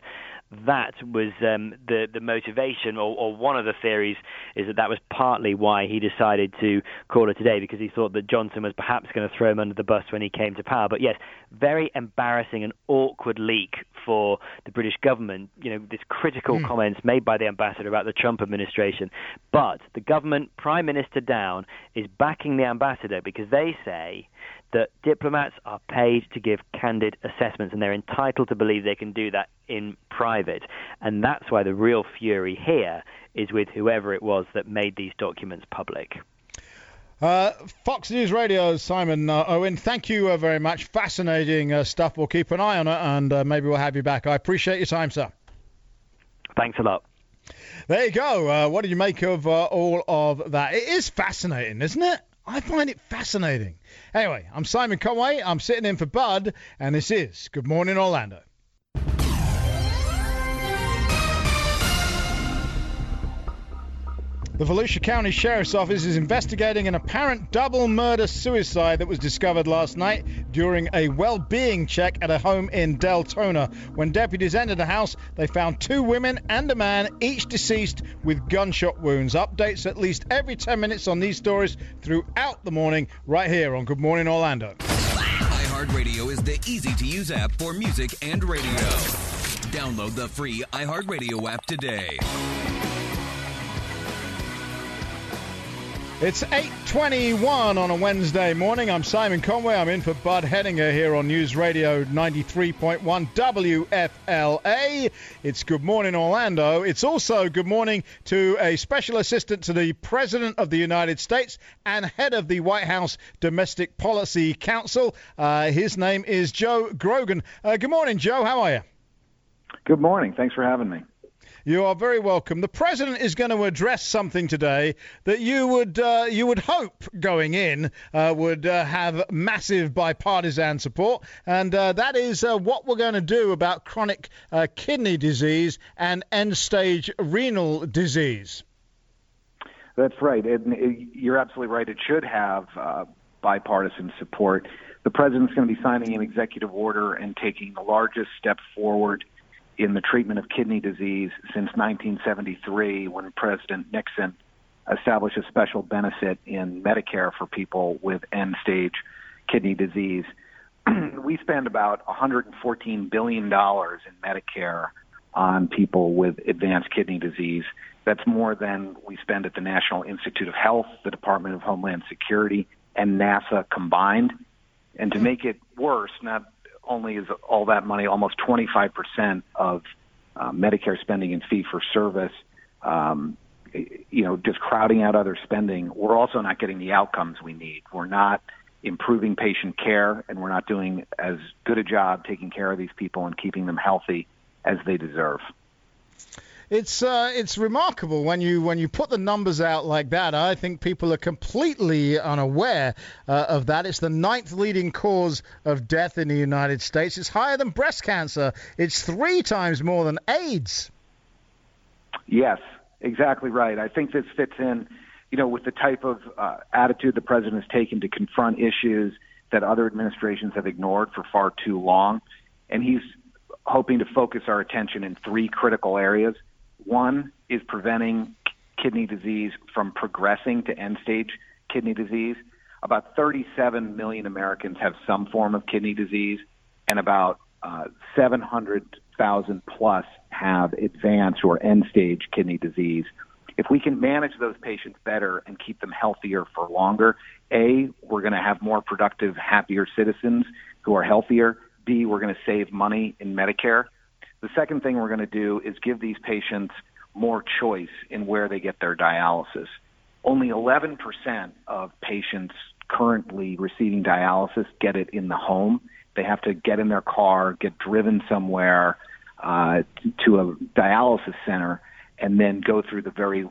that was um, the the motivation, or, or, one of the theories is that that was partly why he decided to call it today because he thought that Johnson was perhaps going to throw him under the bus when he came to power. But yes, very embarrassing and awkward leak for the British government. You know, this critical mm. comments made by the ambassador about the Trump administration. But the government, Prime Minister down, is backing the ambassador because they say that diplomats are paid to give candid assessments and they're entitled to believe they can do that in private. And that's why the real fury here is with whoever it was that made these documents public. Uh, Fox News Radio, Simon uh, Owen, thank you uh, very much. Fascinating uh, stuff. We'll keep an eye on it and uh, maybe we'll have you back. I appreciate your time, sir. Thanks a lot. There you go. Uh, what did you make of all of that? It is fascinating, isn't it? I find it fascinating. Anyway, I'm Simon Conway. I'm sitting in for Bud, and this is Good Morning Orlando. The Volusia County Sheriff's Office is investigating an apparent double murder suicide that was discovered last night during a well being check at a home in Deltona. When deputies entered the house, they found two women and a man, each deceased with gunshot wounds. Updates at least every 10 minutes on these stories throughout the morning, right here on Good Morning Orlando. iHeartRadio is the easy to use app for music and radio. Download the free iHeartRadio app today. It's 8.21 on a Wednesday morning. I'm Simon Conway. I'm in for Bud Hedinger here on News Radio 93.1 WFLA. It's Good Morning Orlando. It's also good morning to a special assistant to the President of the United States and head of the White House Domestic Policy Council. Uh, his name is Joe Grogan. Uh, good morning, Joe. How are you? Good morning. Thanks for having me. You are very welcome. The president is going to address something today that you would uh, you would hope going in uh, would uh, have massive bipartisan support, and uh, that is uh, what we're going to do about chronic uh, kidney disease and end-stage renal disease. That's right, and you're absolutely right. It should have bipartisan support. The president's going to be signing an executive order and taking the largest step forward in the treatment of kidney disease since 1973 when President Nixon established a special benefit in Medicare for people with end stage kidney disease. we spend about $114 billion in Medicare on people with advanced kidney disease. That's more than we spend at the National Institute of Health, the Department of Homeland Security, and NASA combined. And to make it worse, not only is all that money almost 25% of uh, Medicare spending and fee for service, um, you know, just crowding out other spending. We're also not getting the outcomes we need. We're not improving patient care, and we're not doing as good a job taking care of these people and keeping them healthy as they deserve. It's uh, it's remarkable when you when you put the numbers out like that. I think people are completely unaware uh, of that. It's the ninth leading cause of death in the United States. It's higher than breast cancer. It's three times more than AIDS. Yes, exactly right. I think this fits in, you know, with the type of uh, attitude the president has taken to confront issues that other administrations have ignored for far too long, and he's hoping to focus our attention in three critical areas. One is preventing kidney disease from progressing to end stage kidney disease. About 37 million Americans have some form of kidney disease, and about uh, 700,000 plus have advanced or end stage kidney disease. If we can manage those patients better and keep them healthier for longer, A, we're going to have more productive, happier citizens who are healthier. B, we're going to save money in Medicare. The second thing we're going to do is give these patients more choice in where they get their dialysis. Only 11% of patients currently receiving dialysis get it in the home. They have to get in their car, get driven somewhere uh, to a dialysis center, and then go through the very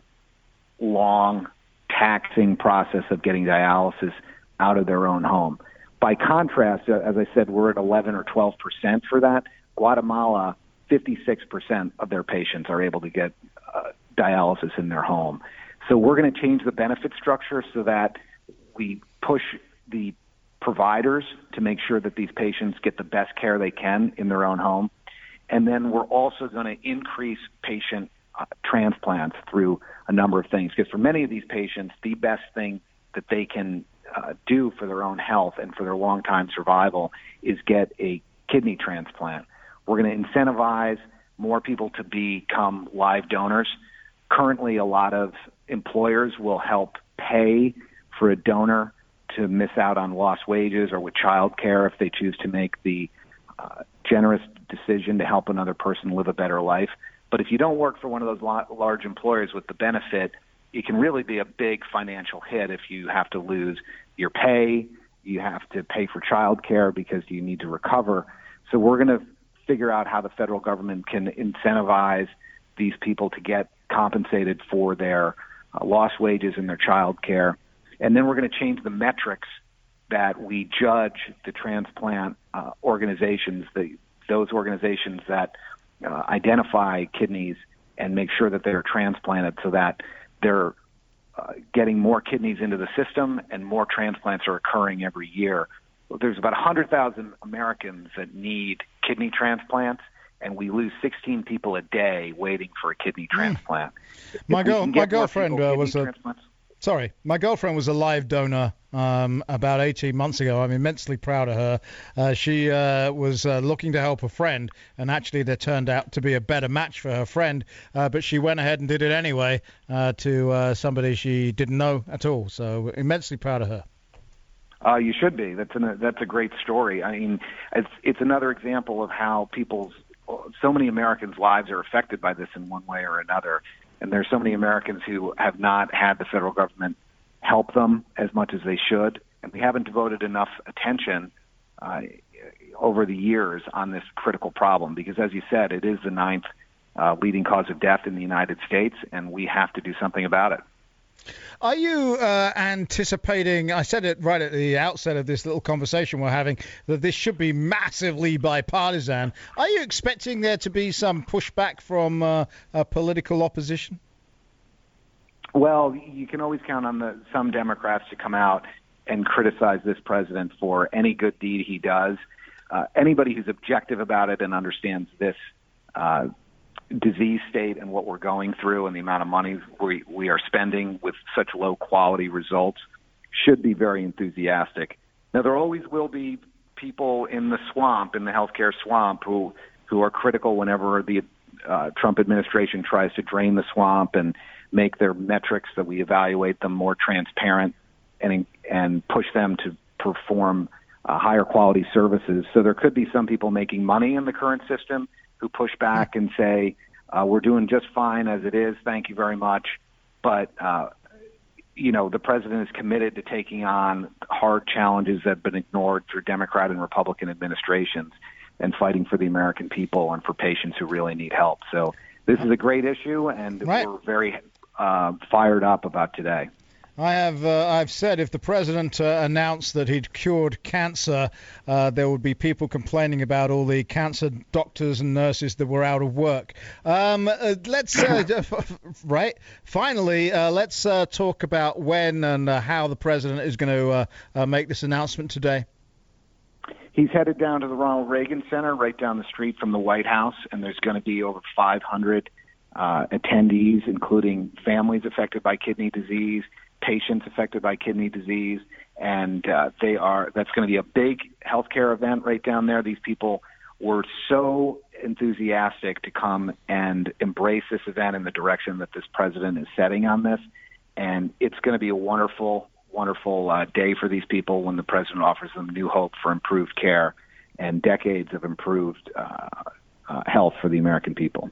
long, taxing process of getting dialysis out of their own home. By contrast, uh, as I said, we're at 11 or 12 percent for that. Guatemala, 56 percent of their patients are able to get uh, dialysis in their home. So we're going to change the benefit structure so that we push the providers to make sure that these patients get the best care they can in their own home. And then we're also going to increase patient uh, transplants through a number of things. Because for many of these patients, the best thing that they can uh, do for their own health and for their long time survival is get a kidney transplant. We're going to incentivize more people to become live donors. Currently, a lot of employers will help pay for a donor to miss out on lost wages or with child care if they choose to make the uh, generous decision to help another person live a better life. But if you don't work for one of those large employers with the benefit, it can really be a big financial hit if you have to lose your pay, you have to pay for child care because you need to recover. So we're going to figure out how the federal government can incentivize these people to get compensated for their uh, lost wages and their child care. And then we're going to change the metrics that we judge the transplant uh, organizations, the, those organizations that uh, identify kidneys and make sure that they're transplanted so that they're uh, getting more kidneys into the system and more transplants are occurring every year. There's about 100,000 Americans that need kidney transplants, and we lose 16 people a day waiting for a kidney hmm. transplant. Mm. My, girl, my girlfriend uh, was a Sorry, my girlfriend was a live donor um, about 18 months ago. I'm immensely proud of her. Uh, she uh, was uh, looking to help a friend, and actually, there turned out to be a better match for her friend, uh, but she went ahead and did it anyway uh, to uh, somebody she didn't know at all. So, immensely proud of her. Uh, you should be. That's an, that's a great story. I mean, it's it's another example of how people's so many Americans' lives are affected by this in one way or another and there's so many Americans who have not had the federal government help them as much as they should, and we haven't devoted enough attention uh, over the years on this critical problem because, as you said, it is the ninth uh, leading cause of death in the United States, and we have to do something about it. Are you uh, anticipating? I said it right at the outset of this little conversation we're having that this should be massively bipartisan. Are you expecting there to be some pushback from uh, political opposition? Well, you can always count on the, some Democrats to come out and criticize this president for any good deed he does. Uh, anybody who's objective about it and understands this uh, disease state and what we're going through and the amount of money we, we are spending with such low quality results should be very enthusiastic. Now, there always will be people in the swamp, in the healthcare swamp, who who are critical whenever the uh, Trump administration tries to drain the swamp and make their metrics that we evaluate them more transparent and and push them to perform uh, higher quality services. So there could be some people making money in the current system who push back and say, uh, we're doing just fine as it is. Thank you very much. But, uh, you know, the president is committed to taking on hard challenges that have been ignored through Democrat and Republican administrations and fighting for the American people and for patients who really need help. So this is a great issue, and right. we're very uh, fired up about today. I have uh, I've said if the president uh, announced that he'd cured cancer, uh, there would be people complaining about all the cancer doctors and nurses that were out of work. Um, uh, let's uh, right. Finally, uh, let's talk about when and how the president is going to make this announcement today. He's headed down to the Ronald Reagan Center, right down the street from the White House, and there's going to be over 500 attendees, including families affected by kidney disease patients affected by kidney disease, and uh, they are that's going to be a big healthcare event right down there. These people were so enthusiastic to come and embrace this event in the direction that this president is setting on this, and it's going to be a wonderful, wonderful uh, day for these people when the president offers them new hope for improved care and decades of improved uh, uh, health for the American people.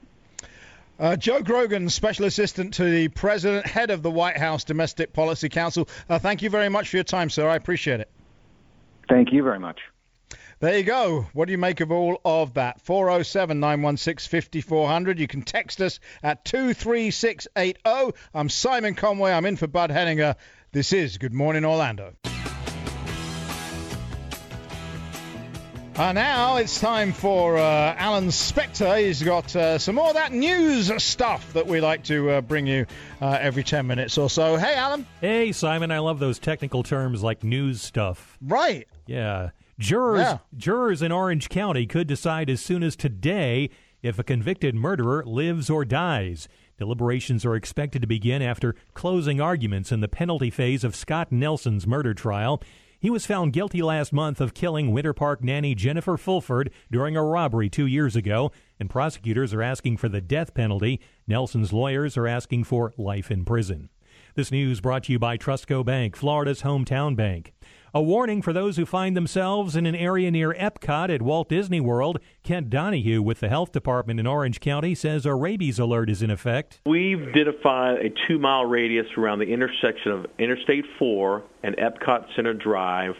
Uh, Joe Grogan, Special Assistant to the President, Head of the White House Domestic Policy Council. Uh, thank you very much for your time, sir. I appreciate it. Thank you very much. There you go. What do you make of all of that? 407 916 5400. You can text us at 23680. I'm Simon Conway. I'm in for Bud Hedinger. This is Good Morning Orlando. Uh, now it's time for uh, Alan Spector. He's got uh, some more of that news stuff that we like to uh, bring you uh, every 10 minutes or so. Hey, Alan. Hey, Simon. I love those technical terms like news stuff. Right. Yeah. Jurors, Yeah. jurors in Orange County could decide as soon as today if a convicted murderer lives or dies. Deliberations are expected to begin after closing arguments in the penalty phase of Scott Nelson's murder trial. He was found guilty last month of killing Winter Park nanny Jennifer Fulford during a robbery two years ago, and prosecutors are asking for the death penalty. Nelson's lawyers are asking for life in prison. This news brought to you by Trustco Bank, Florida's hometown bank. A warning for those who find themselves in an area near Epcot at Walt Disney World. Kent Donahue with the Health Department in Orange County says a rabies alert is in effect. We've identified a two mile radius around the intersection of Interstate 4 and Epcot Center Drive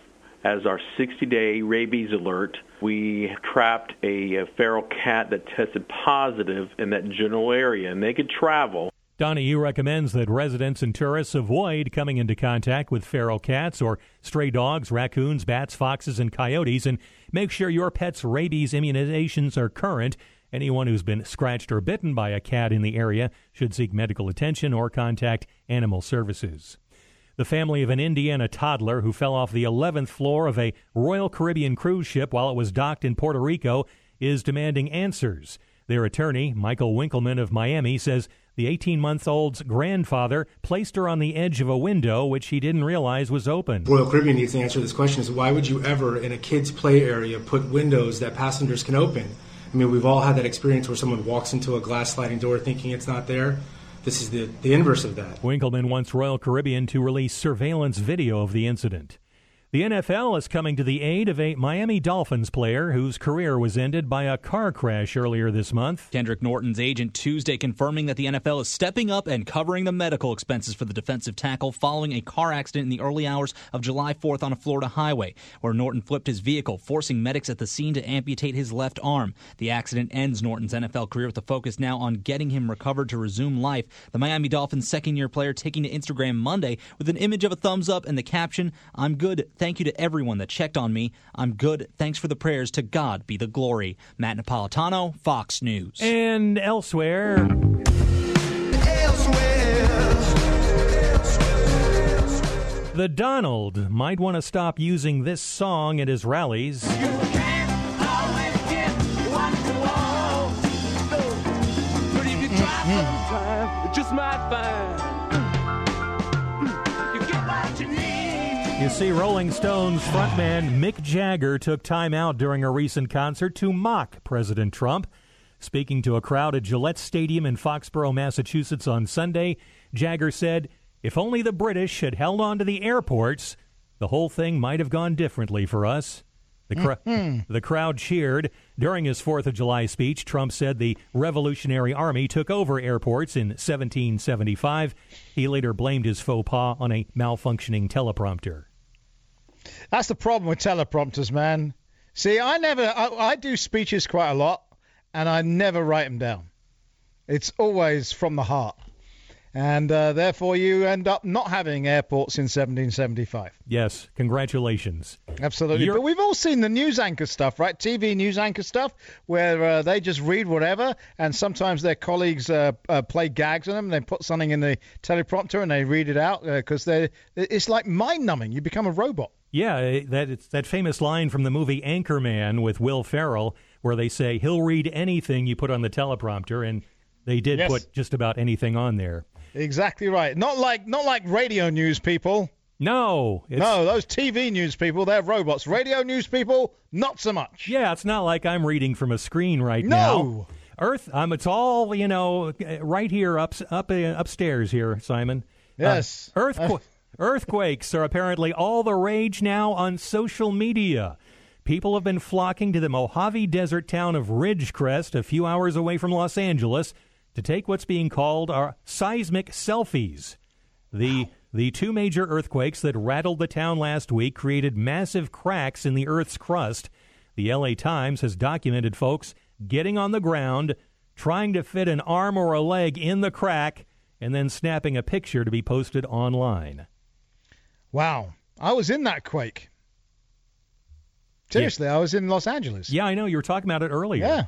as our 60 day rabies alert. We trapped a, a feral cat that tested positive in that general area, and they could travel. Donahue recommends that residents and tourists avoid coming into contact with feral cats or stray dogs, raccoons, bats, foxes, and coyotes, and make sure your pet's rabies immunizations are current. Anyone who's been scratched or bitten by a cat in the area should seek medical attention or contact animal services. The family of an Indiana toddler who fell off the 11th floor of a Royal Caribbean cruise ship while it was docked in Puerto Rico is demanding answers. Their attorney, Michael Winkleman of Miami, says the 18 month old's grandfather placed her on the edge of a window which he didn't realize was open. Royal Caribbean needs to answer this question is why would you ever in a kids play area put windows that passengers can open? I mean, we've all had that experience where someone walks into a glass sliding door thinking it's not there. This is the, the inverse of that. Winkleman wants Royal Caribbean to release surveillance video of the incident. The NFL is coming to the aid of a Miami Dolphins player whose career was ended by a car crash earlier this month. Kendrick Norton's agent Tuesday confirming that the NFL is stepping up and covering the medical expenses for the defensive tackle following a car accident in the early hours of July 4th on a Florida highway, where Norton flipped his vehicle, forcing medics at the scene to amputate his left arm. The accident ends Norton's NFL career with the focus now on getting him recovered to resume life. The Miami Dolphins second year player taking to Instagram Monday with an image of a thumbs up and the caption, I'm good. Thank you to everyone that checked on me. I'm good. Thanks for the prayers. To God be the glory. Matt Napolitano, Fox News. And elsewhere. The Donald might want to stop using this song at his rallies. Mm-hmm. Just might find see, Rolling Stones frontman Mick Jagger took time out during a recent concert to mock President Trump. Speaking to a crowd at Gillette Stadium in Foxborough, Massachusetts on Sunday, Jagger said, If only the British had held on to the airports, the whole thing might have gone differently for us. The, cr- mm-hmm. the crowd cheered. During his 4th of July speech, Trump said the Revolutionary Army took over airports in 1775. He later blamed his faux pas on a malfunctioning teleprompter. That's the problem with teleprompters, man. See, I never, I, I do speeches quite a lot, and I never write them down. It's always from the heart. And uh, therefore, you end up not having airports in 1775. Yes, congratulations. Absolutely. You're- But we've all seen the news anchor stuff, right? TV news anchor stuff, where uh, they just read whatever, and sometimes their colleagues uh, uh, play gags on them. They put something in the teleprompter and they read it out because they it's like mind numbing. You become a robot. Yeah, eh, that it's that famous line from the movie Anchorman with Will Ferrell, where they say he'll read anything you put on the teleprompter, and they did Yes. put just about anything on there. Exactly right. Not like not like radio news people. No, it's, No, those TV news people, they're robots. Radio news people, not so much. Yeah, it's not like I'm reading from a screen right No. now. No. Earth, um, it's all you know, eh, right here up up uh, upstairs here, Simon. Uh, Yes. earthqu- earthquakes are apparently all the rage now on social media. People have been flocking to the Mojave Desert town of Ridgecrest, a few hours away from Los Angeles, to take what's being called our seismic selfies. The the two major earthquakes that rattled the town last week created massive cracks in the Earth's crust. The LA Times has documented folks getting on the ground, trying to fit an arm or a leg in the crack, and then snapping a picture to be posted online. Wow. I was in that quake. Seriously, I was in Los Angeles. Yeah, I know. You were talking about it earlier. Yeah.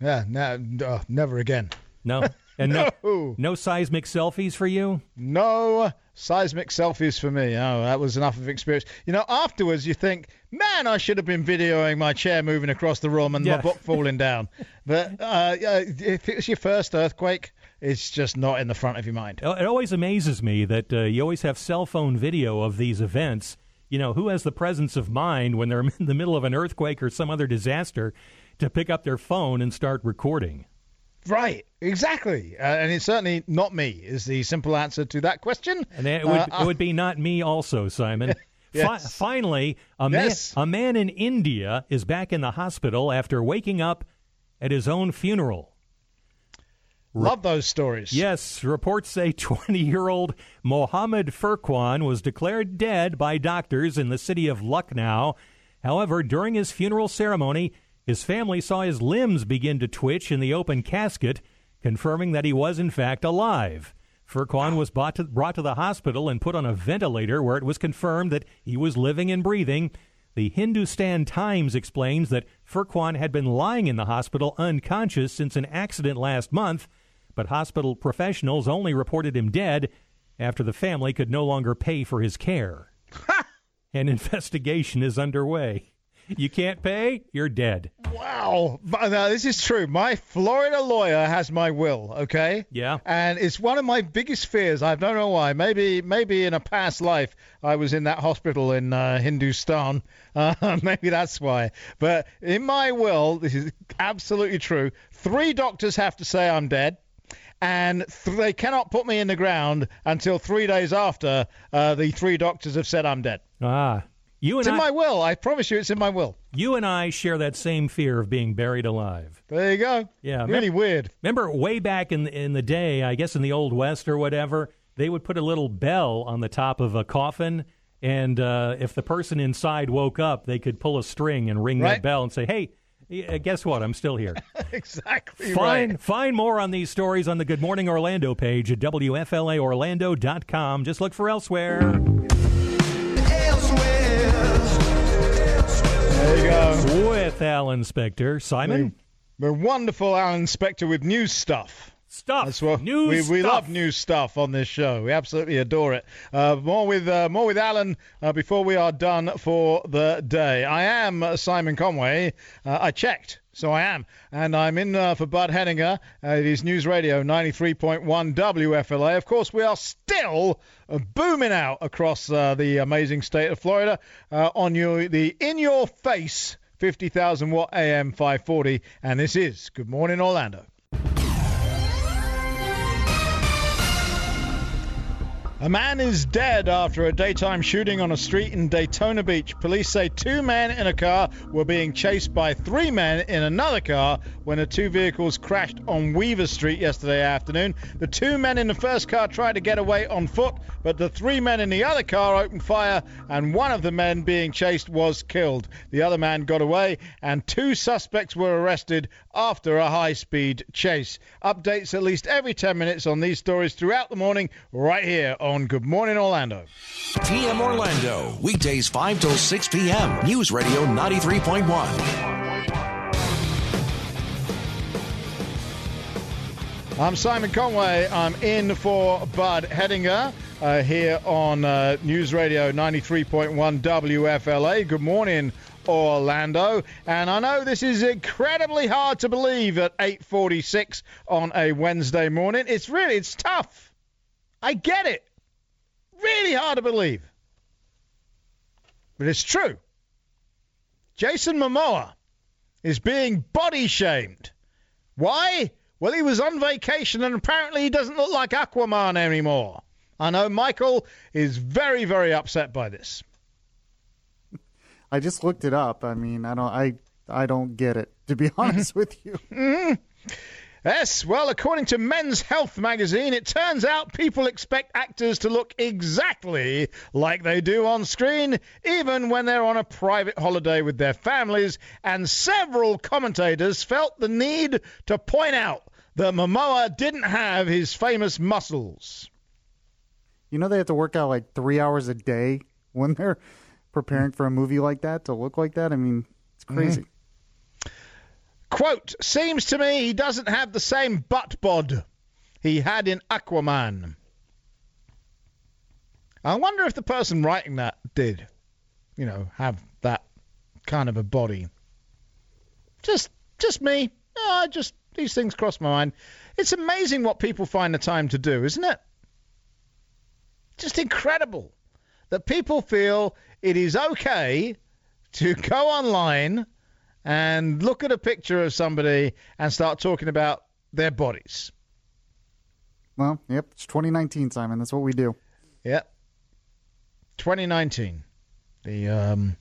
Yeah, no, uh, never again. No. And no, no, no seismic selfies for you? No seismic selfies for me. Oh, that was enough of experience. You know, afterwards you think, man, I should have been videoing my chair moving across the room and Yeah. my book falling down. But uh, yeah, if it's your first earthquake, it's just not in the front of your mind. It always amazes me that uh, you always have cell phone video of these events. You know, who has the presence of mind when they're in the middle of an earthquake or some other disaster to pick up their phone and start recording? Right, exactly. Uh, and it's certainly not me, is the simple answer to that question. And it would, Uh, it would be not me also, Simon. Yes. Fi- finally, a, Yes. man, a man in India is back in the hospital after waking up at his own funeral. Love those stories. Yes, reports say 20 year old Mohammed Furqan was declared dead by doctors in the city of Lucknow. However, during his funeral ceremony, his family saw his limbs begin to twitch in the open casket, confirming that he was in fact alive. Furqan was brought to, brought to the hospital and put on a ventilator where it was confirmed that he was living and breathing. The Hindustan Times explains that Furqan had been lying in the hospital unconscious since an accident last month, but hospital professionals only reported him dead after the family could no longer pay for his care. An investigation is underway. You can't pay, you're dead. Wow. Uh, this is true. My Florida lawyer has my will, okay? Yeah. And it's one of my biggest fears. I don't know why. Maybe maybe in a past life I was in that hospital in uh, Hindustan. Uh, maybe that's why. But in my will, this is absolutely true. Three doctors have to say I'm dead. And th- they cannot put me in the ground until three days after uh, the three doctors have said I'm dead. Ah. You It's and in my will. I promise you, it's in my will. you and I share that same fear of being buried alive. There you go. Yeah, Really mem- weird. Remember way back in in the day, I guess in the old west or whatever, they would put a little bell on the top of a coffin, and uh, if the person inside woke up, they could pull a string and ring Right. that bell and say, "Hey, y- uh, guess what? I'm still here." exactly Find right. find more on these stories on the Good Morning Orlando page at WFLAOrlando.com. Just look for elsewhere. There you go. With Alan Spector, Simon. The wonderful Alan Spector with news stuff. Stuff. That's what News we, we stuff. love new stuff on this show. We absolutely adore it. Uh, more with uh, more with Alan uh, before we are done for the day. I am Simon Conway. Uh, I checked. So I am, and I'm in uh, for Bud Hedinger. Uh, it is News Radio 93.1 WFLA. Of course, we are still uh, booming out across uh, the amazing state of Florida uh, on your the in your face 50,000 watt AM 540, and this is Good Morning Orlando. A man is dead after a daytime shooting on a street in Daytona Beach. Police say two men in a car were being chased by three men in another car when the two vehicles crashed on Weaver Street yesterday afternoon. The two men in the first car tried to get away on foot, but the three men in the other car opened fire, and one of the men being chased was killed. The other man got away, and two suspects were arrested after a high speed chase. Updates at least every 10 minutes on these stories throughout the morning, right here on Good Morning Orlando. PM Orlando, weekdays 5 till 6 p.m. News Radio 93.1. I'm Simon Conway. I'm in for Bud Hedinger uh, here on uh, News Radio 93.1 WFLA. Good morning, Orlando. And I know this is incredibly hard to believe at 8:46 on a Wednesday morning. It's really it's tough. I get it. Really hard to believe. But it's true. Jason Momoa is being body shamed. Why? Well, he was on vacation and apparently he doesn't look like Aquaman anymore. I know Michael is very, very upset by this. I just looked it up. I mean, I don't, I, I don't get it. To be honest with you. Mhm. Yes, well, according to Men's Health magazine, it turns out people expect actors to look exactly like they do on screen, even when they're on a private holiday with their families. And several commentators felt the need to point out that Momoa didn't have his famous muscles. You know they have to work out like three hours a day when they're preparing for a movie like that to look like that. I mean, It's crazy. Mm-hmm. Quote, seems to me he doesn't have the same butt bod he had in Aquaman. I wonder if the person writing that did, you know, have that kind of a body. Just, just me. Oh, just these things cross my mind. It's amazing what people find the time to do, isn't it? Just incredible that people feel it is okay to go online and look at a picture of somebody and start talking about their bodies. Well, yep, it's 2019, Simon. That's what we do. Yep. 2019. The um,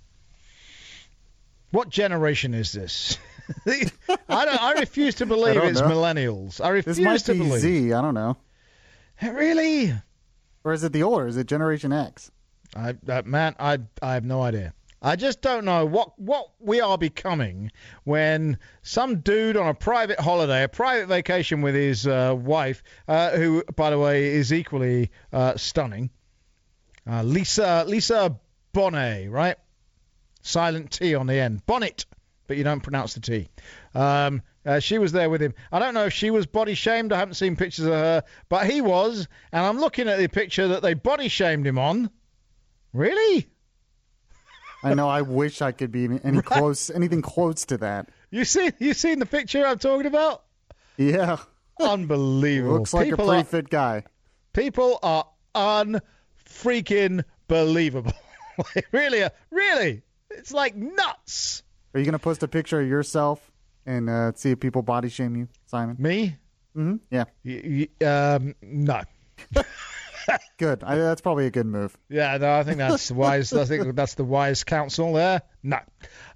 what generation is this? I don't. I refuse to believe it's know. millennials. I refuse This might to be believe. Z. I don't know. Really? Or is it the older? Is it Generation X? I, uh, man, I, I have no idea. I just don't know what what we are becoming when some dude on a private holiday, a private vacation with his uh, wife, uh, who, by the way, is equally uh, stunning, uh, Lisa Lisa Bonet, right? Silent T on the end, Bonnet, but you don't pronounce the T. Um, uh, she was there with him. I don't know if she was body shamed. I haven't seen pictures of her, but he was, and I'm looking at the picture that they body shamed him on. Really? I know. I wish I could be any close, anything close to that. You see, you seen the picture I'm talking about? Yeah. Unbelievable. Looks like People a pretty are- fit guy. People are unfreaking believable. Really. Really, it's like nuts. Are you going to post a picture of yourself and uh, see if people body shame you, Simon? Me? Mm-hmm. Yeah. Y- y- um, no. Good. I, that's probably a good move. Yeah, no, I think that's wise. I think that's the wise counsel there. No.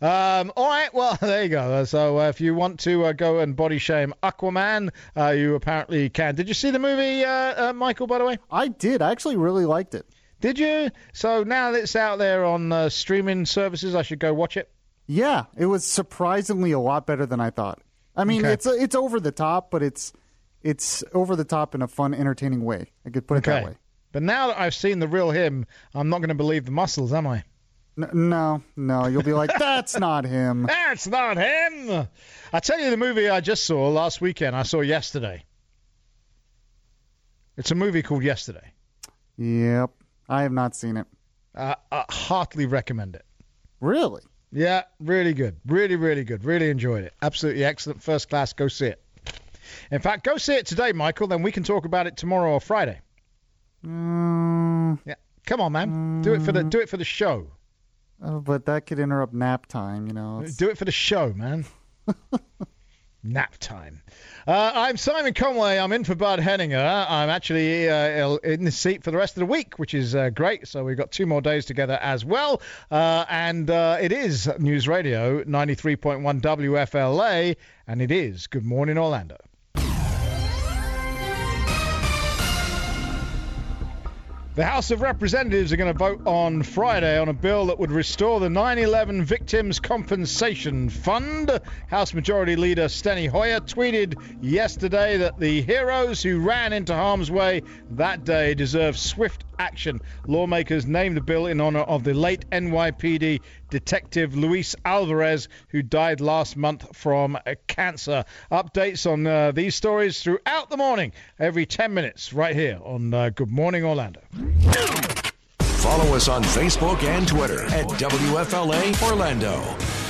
Um, all right, well, there you go. So uh, if you want to uh, go and body shame Aquaman, uh, you apparently can. Did you see the movie, uh, uh, Michael, by the way? I did. I actually really liked it. Did you? So now that it's out there on uh, streaming services, I should go watch it? Yeah, it was surprisingly a lot better than I thought. I mean, Okay. it's it's over the top, but it's it's over the top in a fun, entertaining way. I could put it that way. But now that I've seen the real him, I'm not going to believe the muscles, am I? No, no, you'll be like, that's not him. That's not him. I tell you, the movie I just saw last weekend, I saw yesterday. It's a movie called Yesterday. Yep, I have not seen it. Uh, I heartily recommend it. Really? Yeah, really good. Really, really good. Really enjoyed it. Absolutely excellent. First class. Go see it. In fact, go see it today, Michael. Then we can talk about it tomorrow or Friday. Mm, Yeah. Come on, man. Do it for the do it for the show. uh, but that could interrupt nap time. You know. It's- Do it for the show, man. Nap time. Uh, I'm Simon Conway. I'm in for Bud Hedinger. I'm actually uh, in the seat for the rest of the week, which is uh, great. So we've got two more days together as well. Uh, and uh, it is News Radio 93.1 WFLA, and it is Good Morning Orlando. The House of Representatives are going to vote on Friday on a bill that would restore the 9 11 Victims Compensation Fund. House Majority Leader Steny Hoyer tweeted yesterday that the heroes who ran into harm's way that day deserve swift action. Lawmakers named the bill in honor of the late NYPD detective Luis Alvarez, who died last month from cancer. Updates on uh, these stories throughout the morning, every 10 minutes, right here on uh, Good Morning Orlando. Follow us on Facebook and Twitter at WFLA Orlando.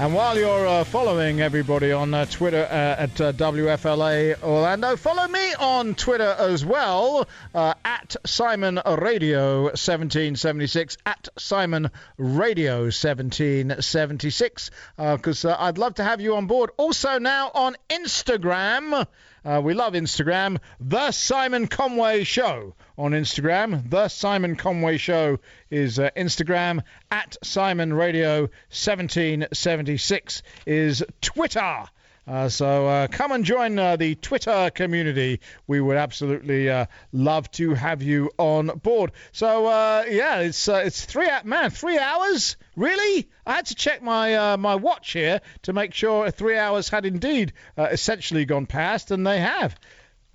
And while you're uh, following everybody on uh, Twitter uh, at uh, WFLA Orlando, follow me on Twitter as well uh, at Simon Radio 1776 at Simon Radio 1776 because uh, I'd love to have you on board. Also now on Instagram. Uh, we love Instagram. The Simon Conway Show on Instagram. The Simon Conway Show is uh, Instagram. At Simon Radio 1776 is Twitter. Uh, so uh, come and join uh, the Twitter community. We would absolutely uh, love to have you on board. So uh, yeah, it's uh, it's three man three hours really. I had to check my uh, my watch here to make sure three hours had indeed uh, essentially gone past, and they have.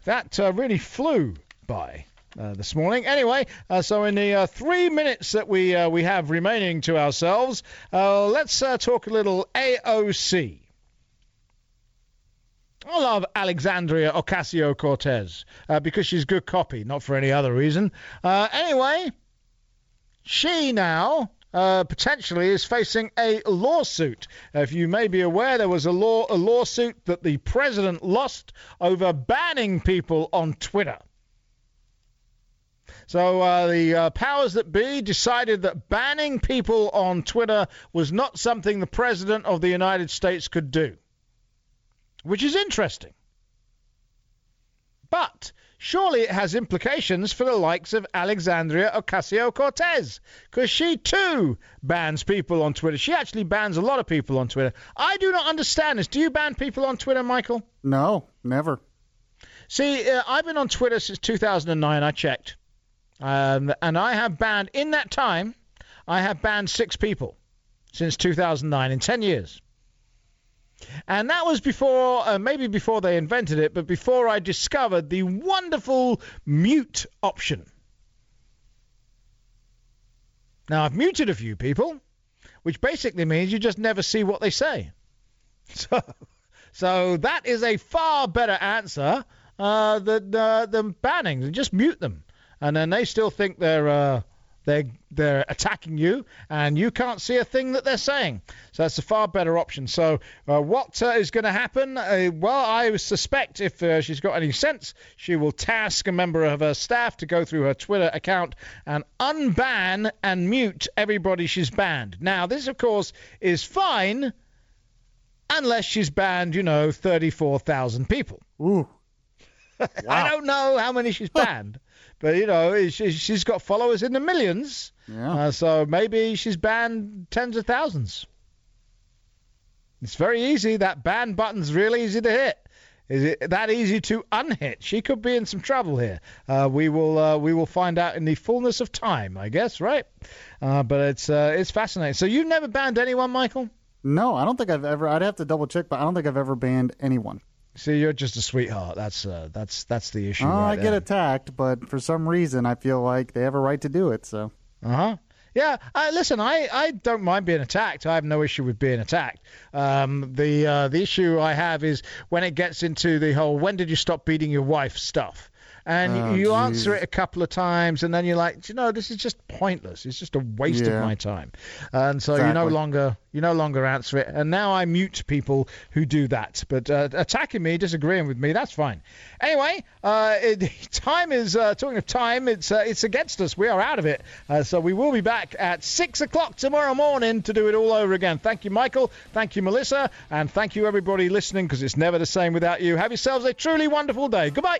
That uh, really flew by. uh, this morning. Anyway, uh, so in the uh, three minutes that we uh, we have remaining to ourselves, uh, let's uh, talk a little AOC. I love Alexandria Ocasio Cortez because she's good copy, not for any other reason. anyway, she now uh, potentially is facing a lawsuit. If you may be aware, there was a law a lawsuit that the president lost over banning people on Twitter. So uh, the uh, powers that be decided that banning people on Twitter was not something the president of the United States could do, which is interesting. But surely it has implications for the likes of Alexandria Ocasio Cortez, because she too bans people on Twitter. She actually bans a lot of people on Twitter. I do not understand this. Do you ban people on Twitter, Michael? No, never. See, uh, I've been on Twitter since 2009. I checked. Um, and I have banned, in that time, I have banned six people since 2009, in 10 years. And that was before, uh, maybe before they invented it, but before I discovered the wonderful mute option. Now, I've muted a few people, which basically means you just never see what they say. So, so that is a far better answer uh, than, uh, than banning. Just mute them and then they still think they're uh, they're they're attacking you, and you can't see a thing that they're saying. So that's a far better option. So uh, what uh, is going to happen? Uh, well, I suspect if uh, she's got any sense, she will task a member of her staff to go through her Twitter account and unban and mute everybody she's banned. Now, this of course is fine unless she's banned, you know, 34,000 people. Ooh. Wow. I don't know how many she's banned. But you know, she's got followers in the millions. Yeah. Uh, so maybe she's banned tens of thousands. It's very easy. That ban button's really easy to hit. Is it that easy to unhit? She could be in some trouble here. Uh, we will uh, we will find out in the fullness of time, I guess, right? Uh, but it's uh, it's fascinating. So you've never banned anyone, Michael? No, I don't think I've ever. I'd have to double check, but I don't think I've ever banned anyone. See, you're just a sweetheart. That's uh, that's that's the issue. Oh, right I there. get attacked, but for some reason, I feel like they have a right to do it. So. Uh huh. Yeah, I, listen, I, I don't mind being attacked. I have no issue with being attacked. Um, the uh, the issue I have is when it gets into the whole "when did you stop beating your wife" stuff and Oh, you geez. answer it a couple of times, and then you're like, you know, this is just pointless. It's just a waste of my time, and so you no longer you no longer answer it. And now I mute people who do that, but uh, attacking me, disagreeing with me, that's fine. Anyway, uh, it, time is uh, talking of time. It's uh, it's against us. We are out of it. Uh, so we will be back at six o'clock tomorrow morning to do it all over again. Thank you, Michael. Thank you, Melissa, and thank you everybody listening because it's never the same without you. Have yourselves a truly wonderful day. Goodbye.